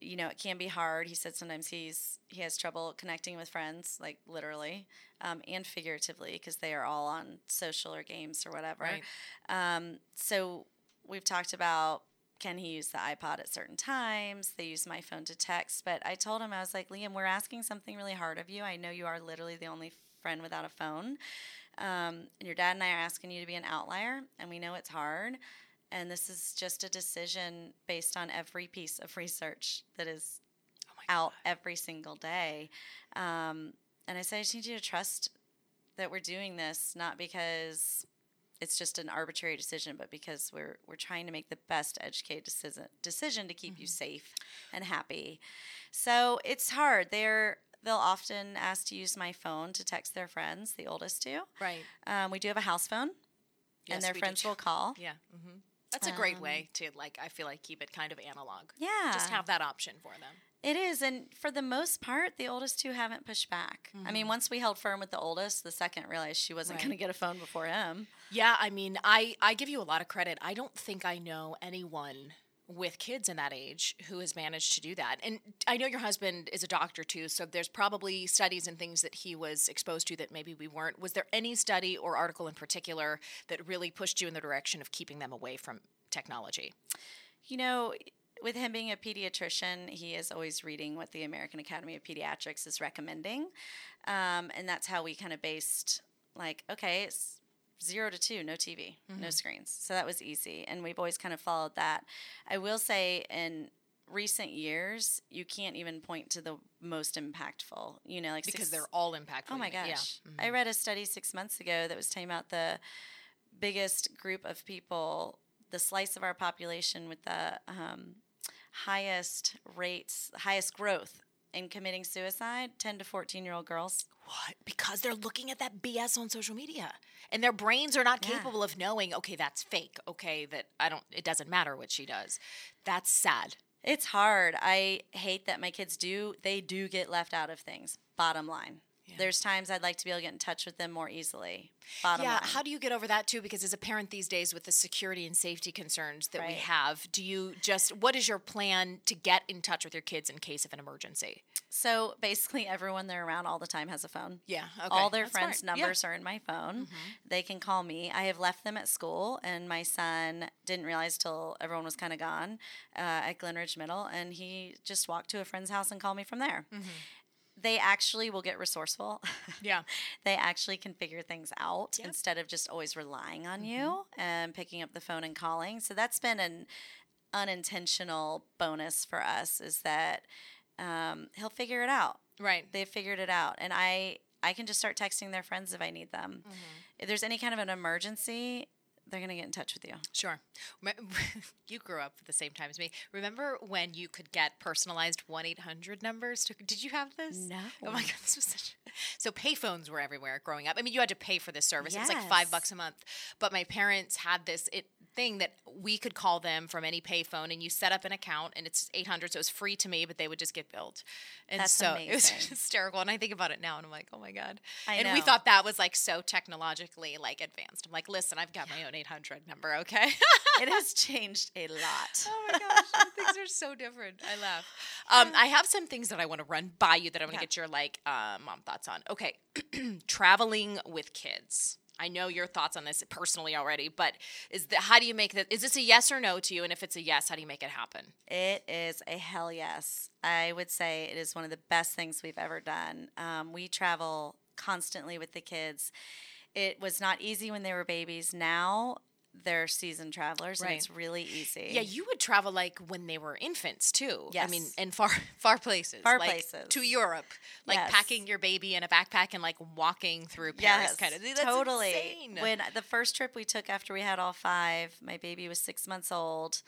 S2: you know, it can be hard. He said sometimes he's he has trouble connecting with friends, like literally, um, and figuratively, because they are all on social or games or whatever.
S1: Right.
S2: Um, so we've talked about can he use the iPod at certain times? They use my phone to text, but I told him I was like, Liam, we're asking something really hard of you. I know you are literally the only friend without a phone. Um, and your dad and I are asking you to be an outlier, and we know it's hard. And this is just a decision based on every piece of research that is
S1: Oh
S2: out every single day. Um, and I said, I just need you to trust that we're doing this, not because it's just an arbitrary decision, but because we're we're trying to make the best educated decision decision to keep you safe and happy. So it's hard. They're they'll often ask to use my phone to text their friends. The oldest two.
S1: Right.
S2: Um, we do have a house phone,
S1: Yes,
S2: and their
S1: we do
S2: friends will call.
S1: Yeah. hmm That's a great
S2: Um,
S1: way to like. I feel like keep it kind of analog.
S2: Yeah,
S1: Just have that option for them.
S2: It is, and for the most part, the oldest two haven't pushed back. I mean, once we held firm with the oldest, the second realized she wasn't
S1: Mm-hmm. Right.
S2: going to get a phone before him.
S1: Yeah, I mean, I I give you a lot of credit. I don't think I know anyone with kids in that age who has managed to do that. And I know your husband is a doctor too, so there's probably studies and things that he was exposed to that maybe we weren't. Was there any study or article in particular that really pushed you in the direction of keeping them away from technology?
S2: You know, with him being a pediatrician, he is always reading what the American Academy of Pediatrics is recommending. Um, and that's how we kind of based, like, okay, it's zero to two, no TV, no screens. So that was easy. And we've always kind of followed that. I will say, in recent years, you can't even point to the most impactful, you know, like
S1: Because
S2: six-
S1: they're all impactful.
S2: Oh my
S1: Yeah.
S2: gosh. I read a study six months ago that was talking about the biggest group of people, the slice of our population with the um, highest rates, highest growth in committing suicide 10 to 14 year old girls.
S1: What? Because they're looking at that BS on social media. And their brains are not
S2: Yeah.
S1: capable of knowing, okay, that's fake. Okay, that I don't it doesn't matter what she does. That's sad.
S2: It's hard. I hate that my kids do, they do get left out of things, bottom line. There's times I'd like to be able to get in touch with them more easily. Bottom
S1: yeah,
S2: line.
S1: how do you get over that too? Because as a parent these days, with the security and safety concerns that we have, do you just what is your plan to get in touch with your kids in case of an emergency?
S2: so basically, everyone they're around all the time has a phone.
S1: Yeah, okay.
S2: All their
S1: That's
S2: friends'
S1: smart. Yeah.
S2: numbers are in my phone. They can call me. I have left them at school, and my son didn't realize till everyone was kind of gone uh, at Glenridge Middle, and he just walked to a friend's house and called me from there. They actually will get resourceful.
S1: Yeah.
S2: they actually can figure things out
S1: Yep. Mm-hmm.
S2: instead of just always relying on you and picking up the phone and calling. So that's been an unintentional bonus for us is that um, he'll figure it out
S1: Right.
S2: they've figured it out and i i can just start texting their friends if i need them
S1: Mm-hmm.
S2: if there's any kind of an emergency they're going to get in touch with you
S1: Sure. You grew up at the same time as me. Remember when you could get personalized 1 800 numbers? To, did you have this?
S2: No.
S1: Oh my God, this was such. So payphones were everywhere growing up. I mean, you had to pay for this service. It was like five bucks a month. But my parents had this it, thing that we could call them from any payphone and you set up an account and it's 800. So it was free to me, but they would just get billed. And
S2: That's
S1: so it was hysterical. And I think about it now and I'm like, oh my God.
S2: I
S1: and we thought that was like so technologically like advanced. I'm like, listen, I've got my own 800 number, okay?
S2: it has changed a lot
S1: Oh my gosh, things are so different. I laugh. Um, I have some things that I want to run by you that I want to
S2: Okay.
S1: get your like uh, mom thoughts on. Okay, traveling with kids. I know your thoughts on this personally already, but is the, how do you make that? Is this a yes or no to you? And if it's a yes, how do you make it happen?
S2: It is a hell yes. I would say it is one of the best things we've ever done. Um, we travel constantly with the kids. It was not easy when they were babies. Now they're seasoned travelers, and it's really easy.
S1: Yeah, you would travel like when they were infants too. Yes. I mean, in far far places.
S2: Far
S1: like,
S2: places.
S1: To Europe, like
S2: Yes.
S1: packing your baby in a backpack and like walking through Paris,
S2: Yes,
S1: kind of. That's
S2: totally.
S1: insane.
S2: When the first trip we took after we had all five, my baby was six months old.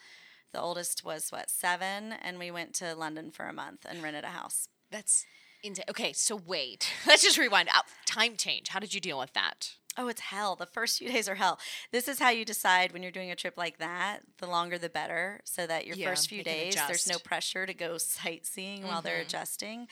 S2: The oldest was what seven, and we went to London for a month and rented a house.
S1: That's insane. Okay, so wait. Let's just rewind. Uh, time change. How did you deal with that?
S2: Oh, it's hell. The first few days are hell. This is how you decide when you're doing a trip like that. The longer the better, so that your
S1: Yeah,
S2: first few days, there's no pressure to go sightseeing while
S1: Mm-hmm.
S2: they're adjusting.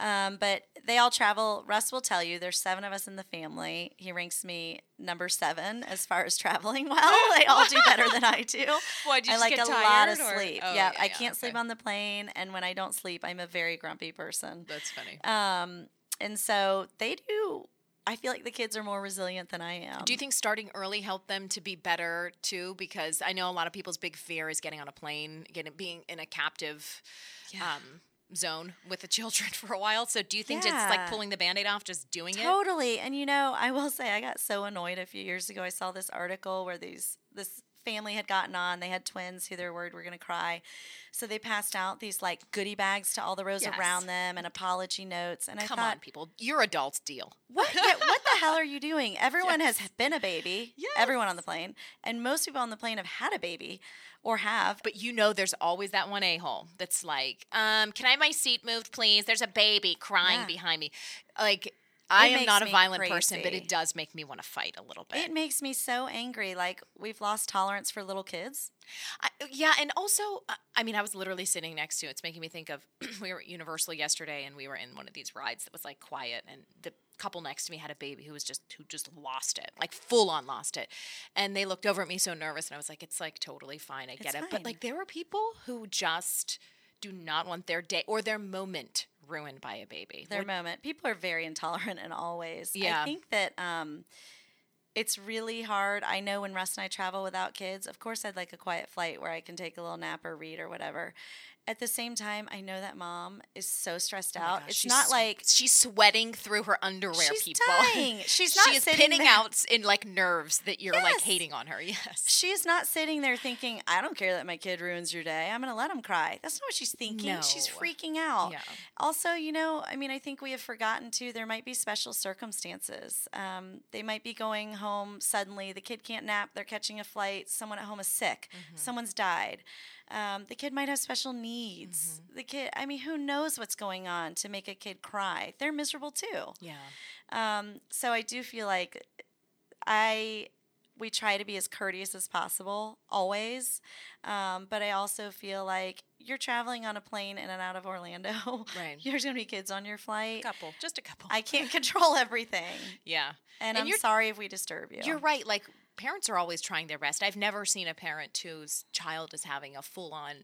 S2: Um, but they all travel. Russ will tell you there's seven of us in the family. He ranks me number seven as far as traveling well. they all do better than I do.
S1: Why, did you
S2: I
S1: just
S2: like
S1: get
S2: a lot of
S1: or-
S2: sleep.
S1: Oh,
S2: yeah,
S1: yeah,
S2: I
S1: yeah,
S2: can't sleep on the plane, and when I don't sleep, I'm a very grumpy person.
S1: That's funny.
S2: Um, and so they do. I feel like the kids are more resilient than I am.
S1: Do you think starting early helped them to be better too? Because I know a lot of people's big fear is getting on a plane, getting being in a captive um, zone with the children for a while. So do you think it's like pulling the band-aid off, just doing it?
S2: Totally. And you know, I will say I got so annoyed a few years ago. I saw this article where these this family had gotten on. They had twins who they were worried were going to cry. So they passed out these like goodie bags to all the rows
S1: Yes.
S2: around them and apology notes. And I
S1: Come
S2: thought,
S1: on, people. You're adults. Deal.
S2: what, yeah, what the hell are you doing? Everyone has been a baby.
S1: Yes.
S2: Everyone on the plane. And most people on the plane have had a baby or have.
S1: But you know, there's always that one a hole that's like, um, "Can I have my seat moved, please? There's a baby crying
S2: Yeah.
S1: behind me." Like, I am not a violent person, but it does make me want to fight a little bit.
S2: It makes me so angry. Like we've lost tolerance for little kids.
S1: I, yeah, and also, uh, I mean, I was literally sitting next to. It's making me think of we were at Universal yesterday, and we were in one of these rides that was like quiet, and the couple next to me had a baby who was just who just lost it, like full on lost it, and they looked over at me so nervous, and I was like, it's like totally fine, I get
S2: It's
S1: it, but like there are people who just do not want their day or their moment ruined by a baby.
S2: Their
S1: What-
S2: moment. People are very intolerant in all ways.
S1: Yeah.
S2: I think that um, it's really hard. I know when Russ and I travel without kids, of course, I'd like a quiet flight where I can take a little nap or read or whatever. At the same time, I know that mom is so stressed
S1: Oh
S2: out.
S1: gosh,
S2: it's
S1: she's
S2: not like
S1: she's sweating through her underwear.
S2: she's
S1: people,
S2: dying. She's not
S1: she is pinning
S2: there.
S1: out in like nerves that you're like hating on her. Yes.
S2: She is not sitting there thinking, I don't care that my kid ruins your day. I'm going to let him cry. That's not what she's thinking.
S1: No.
S2: She's freaking out.
S1: Yeah.
S2: Also, you know, I mean, I think we have forgotten too, there might be special circumstances. Um, they might be going home suddenly. The kid can't nap. They're catching a flight. Someone at home is sick.
S1: Mm-hmm.
S2: Someone's died. Um, the kid might have special needs.
S1: Mm-hmm.
S2: The kid, I mean, who knows what's going on to make a kid cry? They're miserable too.
S1: Yeah.
S2: Um, so I do feel like I we try to be as courteous as possible always, um, but I also feel like you're traveling on a plane in and out of Orlando.
S1: Right.
S2: There's gonna be kids on your flight.
S1: A couple, just a couple.
S2: I can't control everything,
S1: yeah.
S2: and,
S1: And
S2: I'm sorry if we disturb you.
S1: You're right. Like parents are always trying their best. I've never seen a parent whose child is having a full on,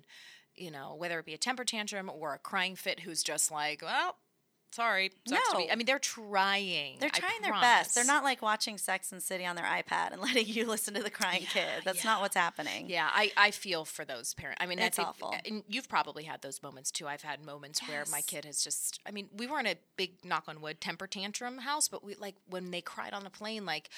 S1: you know, whether it be a temper tantrum or a crying fit, who's just like, well, sorry, sucks to be.
S2: No.
S1: I mean, they're trying.
S2: They're trying their best. They're not like watching Sex and City on their iPad and letting you listen to the crying kid. That's
S1: yeah.
S2: not what's happening.
S1: Yeah, I, I feel for those parents. I mean, think,
S2: awful.
S1: And you've probably had those moments too. I've had moments where my kid has just. I mean, we were in a big knock on wood temper tantrum house, but we like when they cried on the plane, like.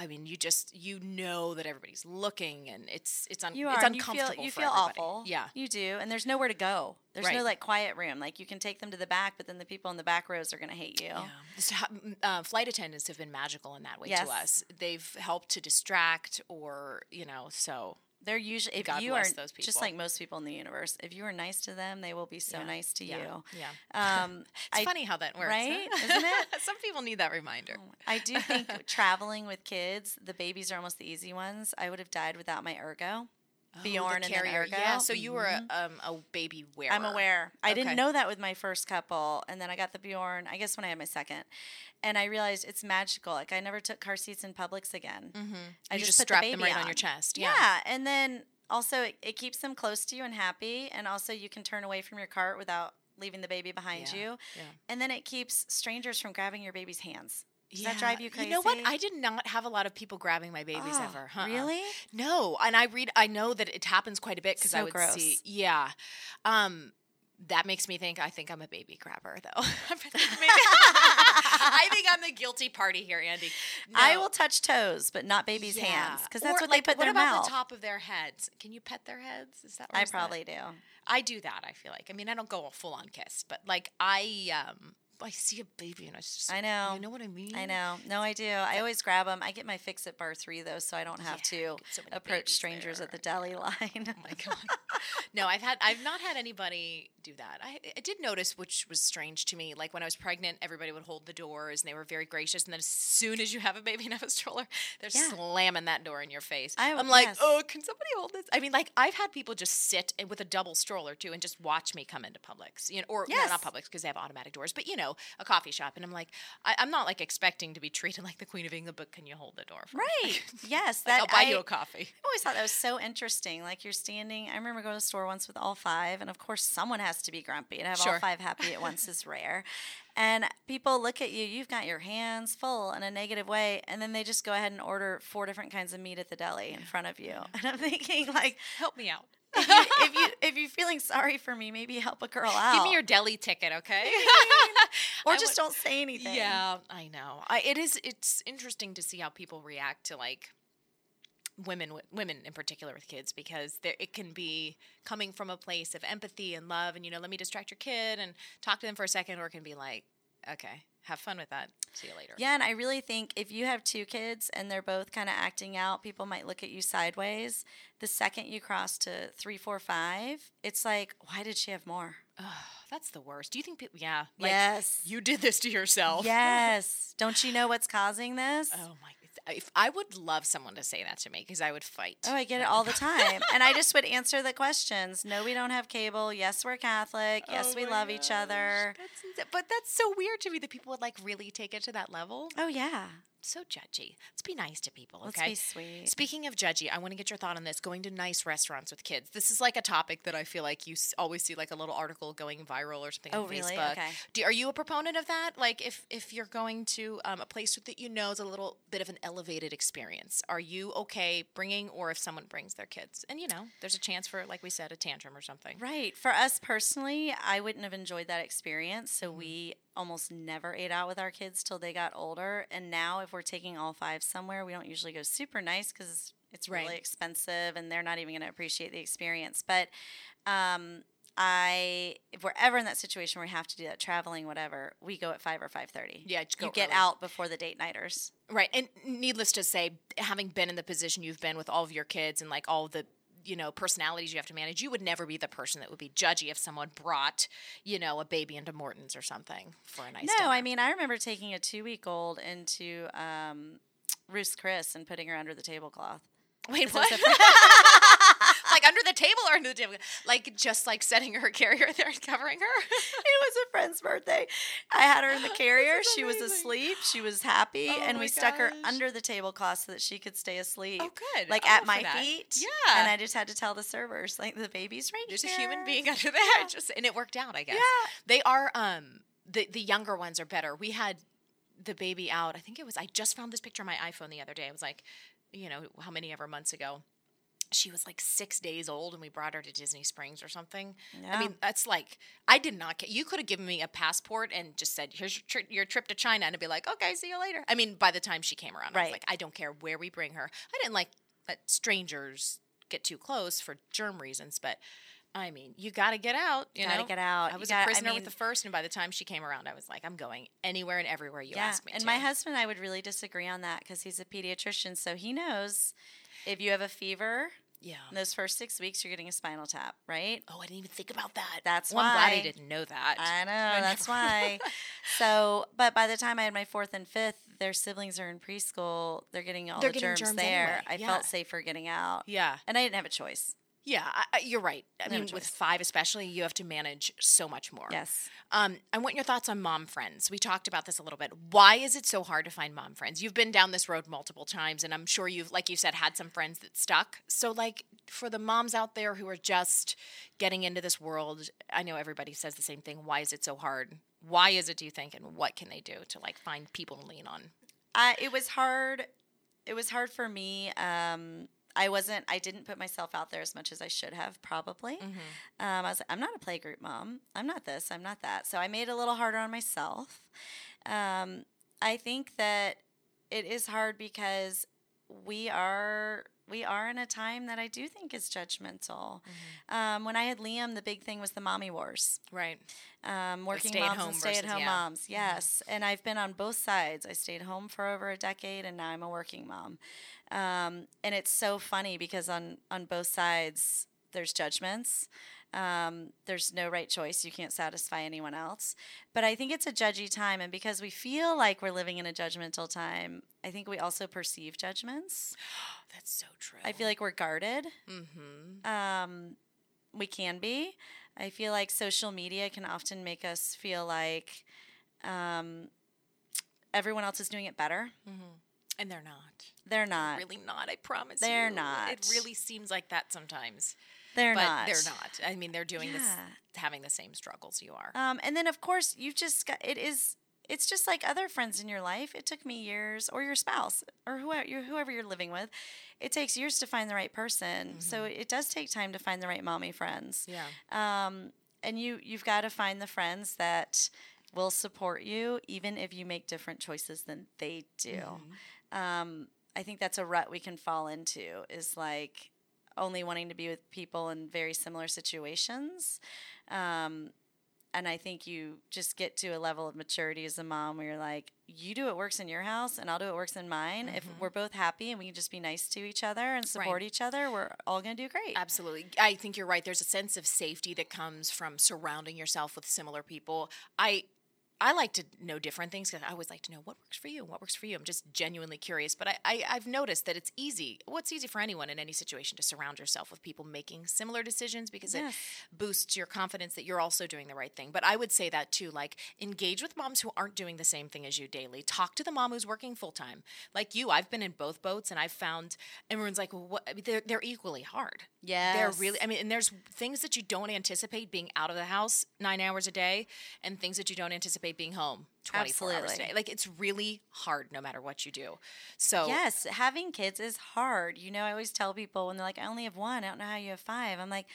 S1: I mean, you just you know that everybody's looking, and it's it's un,
S2: You
S1: it's
S2: are. you
S1: uncomfortable.
S2: feel you feel awful.
S1: Yeah,
S2: you do, and there's nowhere to go. There's no like quiet room. Like you can take them to the back, but then the people in the back rows are gonna hate you.
S1: Yeah. M- uh, flight attendants have been magical in that way
S2: Yes.
S1: to us. They've helped to distract, or you know, so
S2: They're usually if
S1: God
S2: you are
S1: those
S2: just like most people in the universe. If you are nice to them, they will be so
S1: Yeah.
S2: nice to
S1: yeah,
S2: you.
S1: Yeah,
S2: Um,
S1: it's
S2: I,
S1: funny how that works,
S2: right?
S1: huh?
S2: Isn't it?
S1: Some people need that reminder.
S2: I do think traveling with kids, the babies are almost the easy ones. I would have died without my ergo.
S1: Oh,
S2: Bjorn and
S1: carrier. Yeah, so you were a, um, a baby wearer.
S2: I'm aware. I
S1: Okay.
S2: didn't know that with my first couple, and then I got the Bjorn. I guess when I had my second, and I realized it's magical. Like I never took car seats in Publix again.
S1: Mm-hmm.
S2: I
S1: you just,
S2: just put the
S1: strap them right on.
S2: on.
S1: your chest.
S2: Yeah.
S1: Yeah.
S2: and then also it, it keeps them close to you and happy, and also you can turn away from your cart without leaving the baby behind
S1: Yeah,
S2: you.
S1: yeah.
S2: And then it keeps strangers from grabbing your baby's hands. Does
S1: Yeah.
S2: that drive you crazy?
S1: You know what? I did not have a lot of people grabbing my babies
S2: Oh,
S1: ever. Uh-uh.
S2: Really?
S1: No, and I read. I know that it happens quite a bit because I
S2: So
S1: would
S2: gross.
S1: see. Yeah, um, that makes me think. I think I'm a baby grabber, though. I think I'm the guilty party here, Andi.
S2: I will touch toes, but not babies'
S1: Yeah.
S2: hands because that's
S1: Or,
S2: what
S1: like,
S2: they put
S1: what
S2: their
S1: about
S2: mouth.
S1: the top of their heads? Can you pet their heads? Is that?
S2: I
S1: is that-
S2: probably do.
S1: I do that. I feel like. I mean, I don't go a full on kiss, but like I um I see a baby and I just
S2: I know.
S1: You know what I mean?
S2: I know. No, I do. I always grab them. I get my fix at Barre3 though, so I don't have
S1: Yeah,
S2: to
S1: so
S2: approach strangers at the deli line.
S1: Oh my god. no, I've had I've not had anybody do that. I, I did notice, which was strange to me. Like when I was pregnant, everybody would hold the doors and they were very gracious. And then as soon as you have a baby and have a stroller, they're
S2: Yeah.
S1: slamming that door in your face.
S2: I-
S1: I'm like,
S2: yes.
S1: oh, can somebody hold this? I mean, like I've had people just sit with a double stroller too and just watch me come into Publix, you know, or no, not Publix because they have automatic doors, but you know, a coffee shop. And I'm like, I, I'm not like expecting to be treated like the Queen of England, but can you hold the door for me?
S2: right. Yes.
S1: Like,
S2: That
S1: I'll buy
S2: I,
S1: you a coffee.
S2: I always thought that was so interesting. Like you're standing. I remember going to the store once with all five, and of course someone has to be grumpy, and have all five happy at once is rare. And people look at you. You've got your hands full in a negative way, and then they just go ahead and order four different kinds of meat at the deli in front of you. And I'm thinking, like,
S1: Help me out.
S2: if you if you if you're feeling sorry for me, maybe help a girl out.
S1: Give me your deli ticket, okay?
S2: or
S1: I
S2: just
S1: would-
S2: don't say anything.
S1: Yeah, I know. I, it is. It's interesting to see how people react to like women, women in particular with kids, because there it can be coming from a place of empathy and love, and you know, let me distract your kid and talk to them for a second, or it can be like, okay, have fun with that. See you later.
S2: Yeah, and I really think if you have two kids and they're both kind of acting out, people might look at you sideways. The second you cross to three, four, five, it's like, why did she have more?
S1: that's the worst. Do you think people? Yeah. Like,
S2: yes.
S1: You did this to yourself.
S2: Yes. Don't you know what's causing this?
S1: Oh my! If I would love someone to say that to me because I would fight.
S2: Oh, I get it all the time. and I just would answer the questions. No, we don't have cable. Yes, we're Catholic. Yes,
S1: Oh
S2: we love each other.
S1: That's insane. but that's so weird to me that people would like really take it to that level.
S2: Oh, yeah.
S1: So judgy. Let's be nice to people,
S2: Let's
S1: okay?
S2: be sweet.
S1: Speaking of judgy, I want to get your thought on this. Going to nice restaurants with kids. This is like a topic that I feel like you s- always see like a little article going viral or something
S2: Oh,
S1: on
S2: really?
S1: Facebook.
S2: Okay.
S1: Do, are you a proponent of that? Like if if you're going to um, a place that you know is a little bit of an elevated experience, are you okay bringing or if someone brings their kids? And you know, there's a chance for like we said a tantrum or something.
S2: Right. For us personally, I wouldn't have enjoyed that experience. So
S1: Mm-hmm.
S2: we almost never ate out with our kids till they got older. And now, if we're taking all five somewhere, we don't usually go super nice because it's really
S1: Right.
S2: expensive and they're not even going to appreciate the experience. But um, I, if we're ever in that situation where we have to do that traveling, whatever, we go at five or five thirty.
S1: Yeah,
S2: you get
S1: early.
S2: out before the date nighters.
S1: Right. And needless to say, having been in the position you've been with all of your kids and like all the you know personalities you have to manage you would never be the person that would be judgy if someone brought you know a baby into morton's or something for a nice
S2: No,
S1: dinner.
S2: I mean I remember taking a two week old into um, Ruth's Chris and putting her under the tablecloth.
S1: wait what like under the table or under the table like just like setting her carrier there and covering her
S2: it was a friend's birthday. I had her in the carrier. She was asleep. She was happy,
S1: Oh
S2: and we stuck her under the tablecloth so that she could stay asleep.
S1: oh good
S2: Like
S1: I'm
S2: at my feet.
S1: yeah
S2: And I just had to tell the servers, like the baby's right
S1: there's a human being under there
S2: Yeah.
S1: just and it worked out i guess
S2: Yeah.
S1: They are um the the younger ones are better. We had the baby out. I think it was I just found this picture on my iPhone the other day. It was like, you know, how many ever months ago. She was like six days old, and we brought her to Disney Springs or something. I mean, that's like I did not. Ca- you could have given me a passport and just said, "Here's your, tri- your trip to China," and I'd be like, "Okay, see you later." I mean, by the time she came around, I was
S2: Right.
S1: like, "I don't care where we bring her." I didn't like strangers get too close for germ reasons, but I mean, you got to get out. You
S2: Gotta get out.
S1: I was
S2: gotta-
S1: a
S2: I
S1: prisoner
S2: mean-
S1: with the first, and by the time she came around, I was like, I'm going anywhere and everywhere you
S2: yeah.
S1: ask me
S2: and
S1: to.
S2: my husband and I would really disagree on that because he's a pediatrician, so he knows if you have a fever
S1: yeah.
S2: in those first six weeks, you're getting a spinal tap, right?
S1: Oh, I didn't even think about that.
S2: That's
S1: well, I'm glad I didn't know that.
S2: I know, that's why. So, but by the time I had my fourth and fifth, their siblings are in preschool. They're getting all
S1: They're
S2: the
S1: getting
S2: germs,
S1: germs
S2: there.
S1: anyway,
S2: I
S1: yeah.
S2: felt safer getting out.
S1: yeah,
S2: And I didn't have a choice.
S1: Yeah, I, you're right. I
S2: Never
S1: mean, with five especially, you have to manage so much more.
S2: Yes.
S1: Um, I want your thoughts on mom friends. We talked about this a little bit. Why is it so hard to find mom friends? You've been down this road multiple times, and I'm sure you've, like you said, had some friends that stuck. So, like, for the moms out there who are just getting into this world, I know everybody says the same thing. Why is it so hard? Why is it, do you think, and what can they do to like find people to lean on?
S2: I, it was hard. It was hard for me. Um, I wasn't. I didn't put myself out there as much as I should have. Probably.
S1: Mm-hmm.
S2: Um, I was. Like, I'm not a playgroup mom. I'm not this. I'm not that. So I made it a little harder on myself. Um, I think that it is hard because we are we are in a time that I do think is judgmental.
S1: Mm-hmm.
S2: Um, when I had Liam, the big thing was the mommy wars.
S1: Right.
S2: Um, working moms and stay-at-home
S1: yeah.
S2: moms. Yes. And I've been on both sides. I stayed home for over a decade and now I'm a working mom. Um, and it's so funny because on, on both sides, there's judgments. Um, there's no right choice. You can't satisfy anyone else. But I think it's a judgy time. And because we feel like we're living in a judgmental time, I think we also perceive judgments.
S1: That's so true.
S2: I feel like we're guarded.
S1: Mm-hmm.
S2: Um, we can be. I feel like social media can often make us feel like um, everyone else is doing it better.
S1: And they're not.
S2: They're not.
S1: really not. I promise.
S2: They're
S1: you.
S2: not.
S1: It really seems like that sometimes.
S2: They're
S1: but
S2: not.
S1: they're not. I mean, they're doing this, having the same struggles you are.
S2: Um, and then of course you've just got it is. It's just like other friends in your life. It took me years, or your spouse, or whoever you're, whoever you're living with. It takes years to find the right person. So it does take time to find the right mommy friends.
S1: yeah.
S2: um, and you you've got to find the friends that will support you even if you make different choices than they do um, i think that's a rut we can fall into is like only wanting to be with people in very similar situations um, and I think you just get to a level of maturity as a mom where you're like, you do what works in your house, and I'll do what works in mine. If we're both happy and we can just be nice to each other and support each other, we're all gonna do great.
S1: Absolutely. I think you're right. There's a sense of safety that comes from surrounding yourself with similar people. I I like to know different things because I always like to know what works for you and what works for you. I'm just genuinely curious. But I, I, I've noticed that it's easy. What's easy for anyone in any situation to surround yourself with people making similar decisions because
S2: Yes.
S1: it boosts your confidence that you're also doing the right thing. But I would say that too. Like engage with moms who aren't doing the same thing as you daily. Talk to the mom who's working full time. Like you, I've been in both boats and I've found everyone's like, well, what? I mean, they're, they're equally hard. Yeah,
S2: they're
S1: really, I mean, and there's things that you don't anticipate being out of the house nine hours a day and things that you don't anticipate being home 24 hours a day. Like it's really hard no matter what you do. So,
S2: Yes, having kids is hard. You know, I always tell people when they're like, I only have one, I don't know how you have five. I'm like,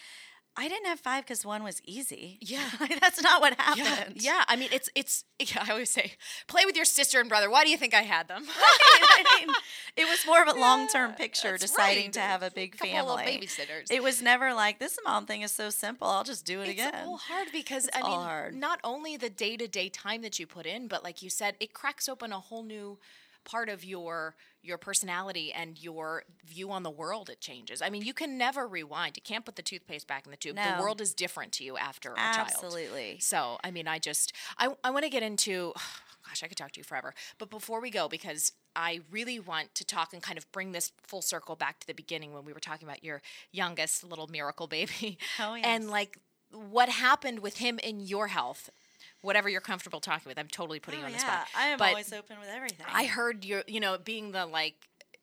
S2: I didn't have five because one was easy.
S1: Yeah.
S2: That's not what happened.
S1: yeah. I mean, it's, it's, yeah, I always say, play with your sister and brother. Why do you think I had them?
S2: I mean, it was more of a long term picture deciding
S1: right.
S2: to have a big
S1: little
S2: family.
S1: babysitters.
S2: It was never like this mom thing is so simple. I'll just do it
S1: It's
S2: again.
S1: all hard because I
S2: It's all
S1: mean,
S2: hard.
S1: not only the day to day time that you put in, but like you said, it cracks open a whole new part of your your personality and your view on the world. It changes. I mean, you can never rewind. You can't put the toothpaste back in the tube.
S2: No.
S1: The world is different to you after a child.
S2: Absolutely.
S1: So, I mean, I just I I want to get into. Gosh, I could talk to you forever. But before we go, because I really want to talk and kind of bring this full circle back to the beginning when we were talking about your youngest little miracle baby.
S2: Oh,
S1: And like what happened with him in your health, whatever you're comfortable talking with. I'm totally putting you
S2: Oh,
S1: on the
S2: yeah.
S1: spot.
S2: I am
S1: But
S2: always open with everything.
S1: I heard your, you know, being the like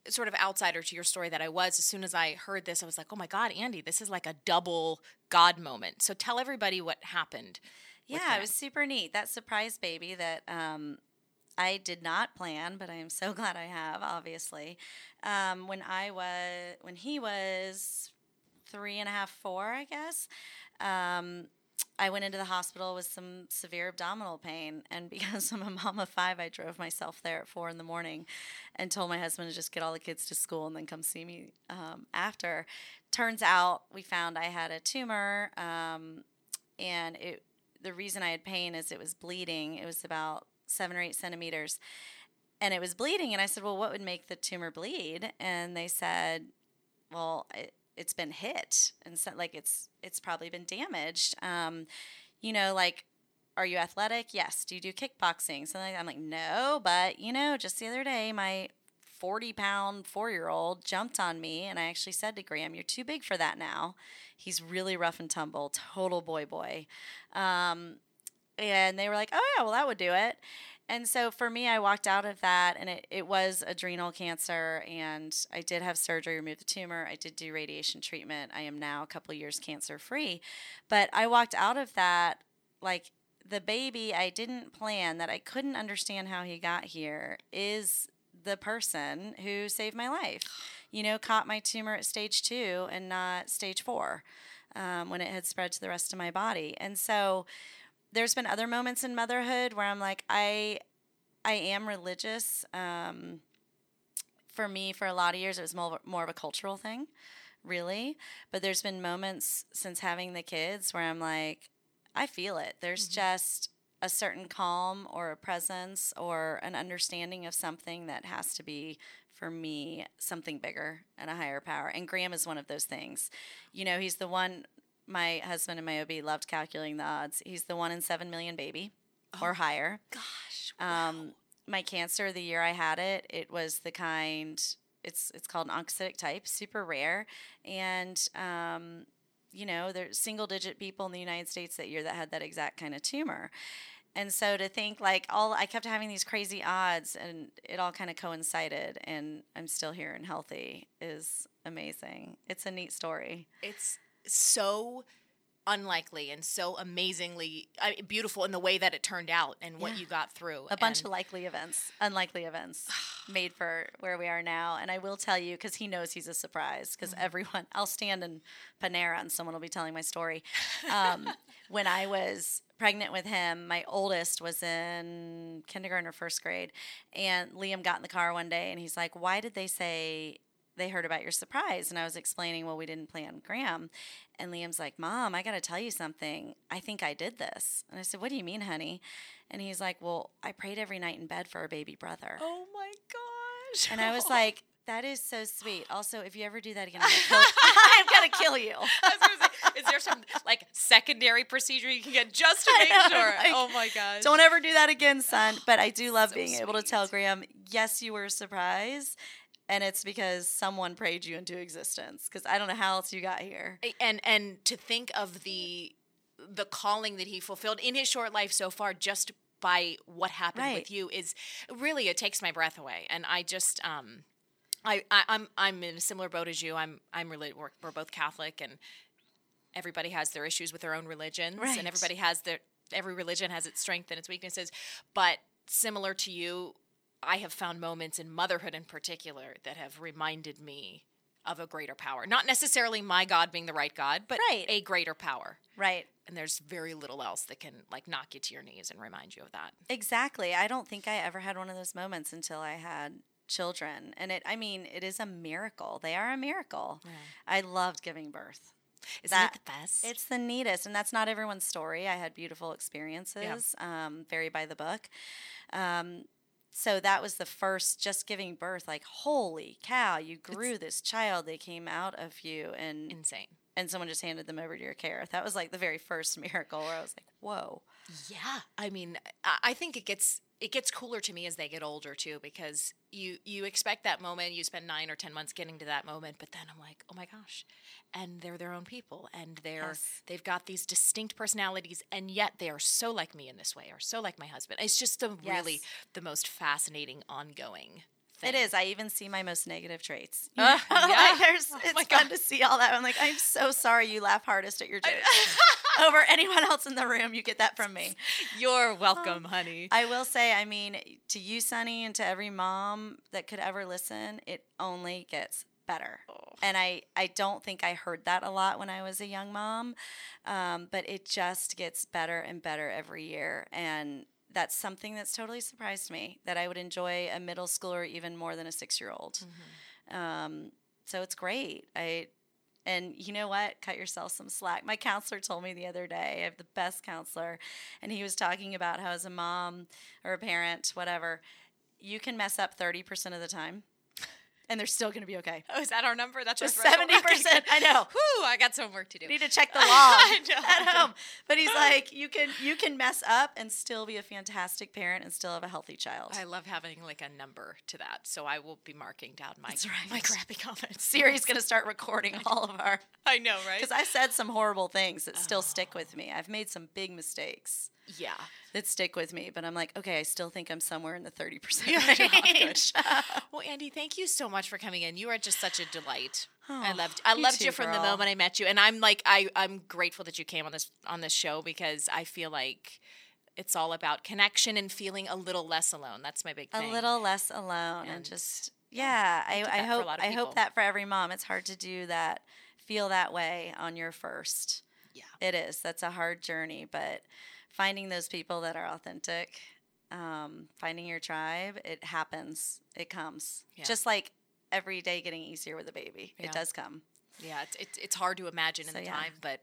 S1: sort of outsider to your story that I was, as soon as I heard this, I was like, oh my God, Andi, this is like a double God moment. So tell everybody what happened.
S2: Yeah, it was super neat. That surprise baby that um, I did not plan, but I am so glad I have. Obviously, um, when I was when he was three and a half, four, I guess. Um, I went into the hospital with some severe abdominal pain, and because I'm a mom of five, I drove myself there at four in the morning, and told my husband to just get all the kids to school and then come see me um, after. Turns out we found I had a tumor, um, and it the reason I had pain is it was bleeding. It was about seven or eight centimeters, and it was bleeding. And I said, "Well, what would make the tumor bleed?" And they said, "Well, it, it's been hit, and so like it's it's probably been damaged. Um, you know, like." Are you athletic? Yes. Do you do kickboxing? So I'm like, no, but you know, just the other day, my 40 pound four year old jumped on me, and I actually said to Graham, You're too big for that now. He's really rough and tumble, total boy boy. Um, and they were like, oh, yeah, well, that would do it. And so for me, I walked out of that, and it, it was adrenal cancer, and I did have surgery, remove the tumor. I did do radiation treatment. I am now a couple years cancer free. But I walked out of that like the baby I didn't plan, that I couldn't understand how he got here, is the person who saved my life. You know, caught my tumor at stage two and not stage four um, when it had spread to the rest of my body. And so there's been other moments in motherhood where I'm like, I, I am religious. Um, for me, for a lot of years, it was more, more of a cultural thing, really. But there's been moments since having the kids where I'm like, I feel it. There's just a certain calm or a presence or an understanding of something that has to be for me something bigger and a higher power. And Graham is one of those things. You know, he's the one my husband and my OB loved calculating the odds. He's the one in 7 million baby or higher.
S1: Gosh.
S2: Um, my cancer, the year I had it, it was the kind. It's it's called an oncocytic type, super rare, and um, you know there's single digit people in the United States that year that had that exact kind of tumor. And so to think like all I kept having these crazy odds, and it all kind of coincided, and I'm still here and healthy is amazing. It's a neat story.
S1: it's so unlikely and so amazingly mean, beautiful in the way that it turned out and what
S2: Yeah.
S1: you got through.
S2: a bunch
S1: And-
S2: of likely events, unlikely events made for where we are now. And I will tell you because he knows he's a surprise. Because
S1: Mm-hmm.
S2: everyone, I'll stand in Panera and someone will be telling my story. Um, when I was pregnant with him, my oldest was in kindergarten or first grade, and Liam got in the car one day and he's like, "Why did they say?" They heard about your surprise. And I was explaining, well, we didn't plan Graham. And Liam's like, Mom, I got to tell you something. I think I did this. And I said, What do you mean, honey? And he's like, Well, I prayed every night in bed for our baby brother.
S1: Oh my gosh.
S2: And I was like, that is so sweet. Also, if you ever do that again, I'm gonna kill, I'm gonna kill you.
S1: I was gonna say, is there some like secondary procedure you can get just to make
S2: know,
S1: sure?
S2: like,
S1: oh my gosh.
S2: Don't ever do that again, son. But I do love
S1: So
S2: being able to tell. Graham, yes, you were surprised. And it's because someone prayed you into existence. Because I don't know how else you got here.
S1: and and to think of the the calling that he fulfilled in his short life so far just by what happened
S2: Right.
S1: with you is really it takes my breath away and i just um I, I i'm i'm in a similar boat as you i'm i'm really we're, we're both catholic and everybody has their issues with their own religions
S2: Right.
S1: and everybody has their every religion has its strength and its weaknesses but similar to you i have found moments in motherhood in particular that have reminded me of a greater power not necessarily my god being the right god but
S2: Right.
S1: a greater power
S2: Right.
S1: and there's very little else that can like knock you to your knees and remind you of that
S2: Exactly. I don't think I ever had one of those moments until I had children. And it, I mean, it is a miracle. They are a miracle. I loved giving birth.
S1: isn't
S2: That-
S1: it the best
S2: It's the neatest, and that's not everyone's story. I had beautiful experiences, um, very by the book. Um, so that was the first, just giving birth. Like, holy cow, you grew this child. They came out of you, and
S1: insane
S2: and someone just handed them over to your care. That was like the very first miracle where I was like, whoa.
S1: Yeah, I mean, I I think it gets it gets cooler to me as they get older too, because you you expect that moment. You spend nine or ten months getting to that moment, but then I'm like, oh my gosh, and they're their own people, and they're
S2: Yes.
S1: they've got these distinct personalities, and yet they are so like me in this way, or so like my husband. It's just the really the most fascinating ongoing. Thing.
S2: It is. I even see my most negative traits.
S1: Uh, yeah.
S2: There's-
S1: Oh
S2: it's
S1: my
S2: fun
S1: God.
S2: to see all that. I'm like, I'm so sorry you laugh hardest at your jokes. Over anyone else in the room, you get that from me.
S1: You're welcome, honey.
S2: I will say, I mean, to you, Sunny, and to every mom that could ever listen, it only gets better.
S1: Oh.
S2: And I, I don't think I heard that a lot when I was a young mom, um, but it just gets better and better every year. And that's something that's totally surprised me that I would enjoy a middle schooler even more than a six year old. Um, so it's great. I and you know what? Cut yourself some slack. My counselor told me the other day, I have the best counselor, and he was talking about how as a mom or a parent, whatever, you can mess up 30% of the time and they're still going to be okay.
S1: Oh, is that our number? That's our
S2: 70%. I know.
S1: Whew, I got some work to do.
S2: Need to check the log at home. But he's like, you can you can mess up and still be a fantastic parent and still have a healthy child.
S1: I love having like a number to that, so I will be marking down my
S2: That's right.
S1: my crappy comments.
S2: Siri's going to start recording all of our
S1: I know, right?
S2: because I said some horrible things that still stick with me. I've made some big mistakes
S1: yeah,
S2: that stick with me, but I'm like, okay, I still think I'm somewhere in the 30%
S1: Yeah, I know, good.
S2: range.
S1: Well, Andi, thank you so much for coming in. You are just such a delight. I
S2: Oh,
S1: loved I
S2: you
S1: loved
S2: too,
S1: you from the moment I met you, and I'm like I I'm grateful that you came on this on this show because I feel like it's all about connection and feeling a little less alone. That's my big thing.
S2: a little less alone and,
S1: And,
S2: just yeah, I, I
S1: that for a
S2: hope I hope that for every mom. It's hard to do that, feel that way on your first. It is. That's a hard journey, but finding those people that are authentic, um, finding your tribe, it happens. It comes.
S1: Yeah.
S2: Just like every day getting easier with a baby.
S1: Yeah.
S2: It does come.
S1: Yeah, it's it's, it's hard to imagine in
S2: So,
S1: the
S2: yeah.
S1: time, but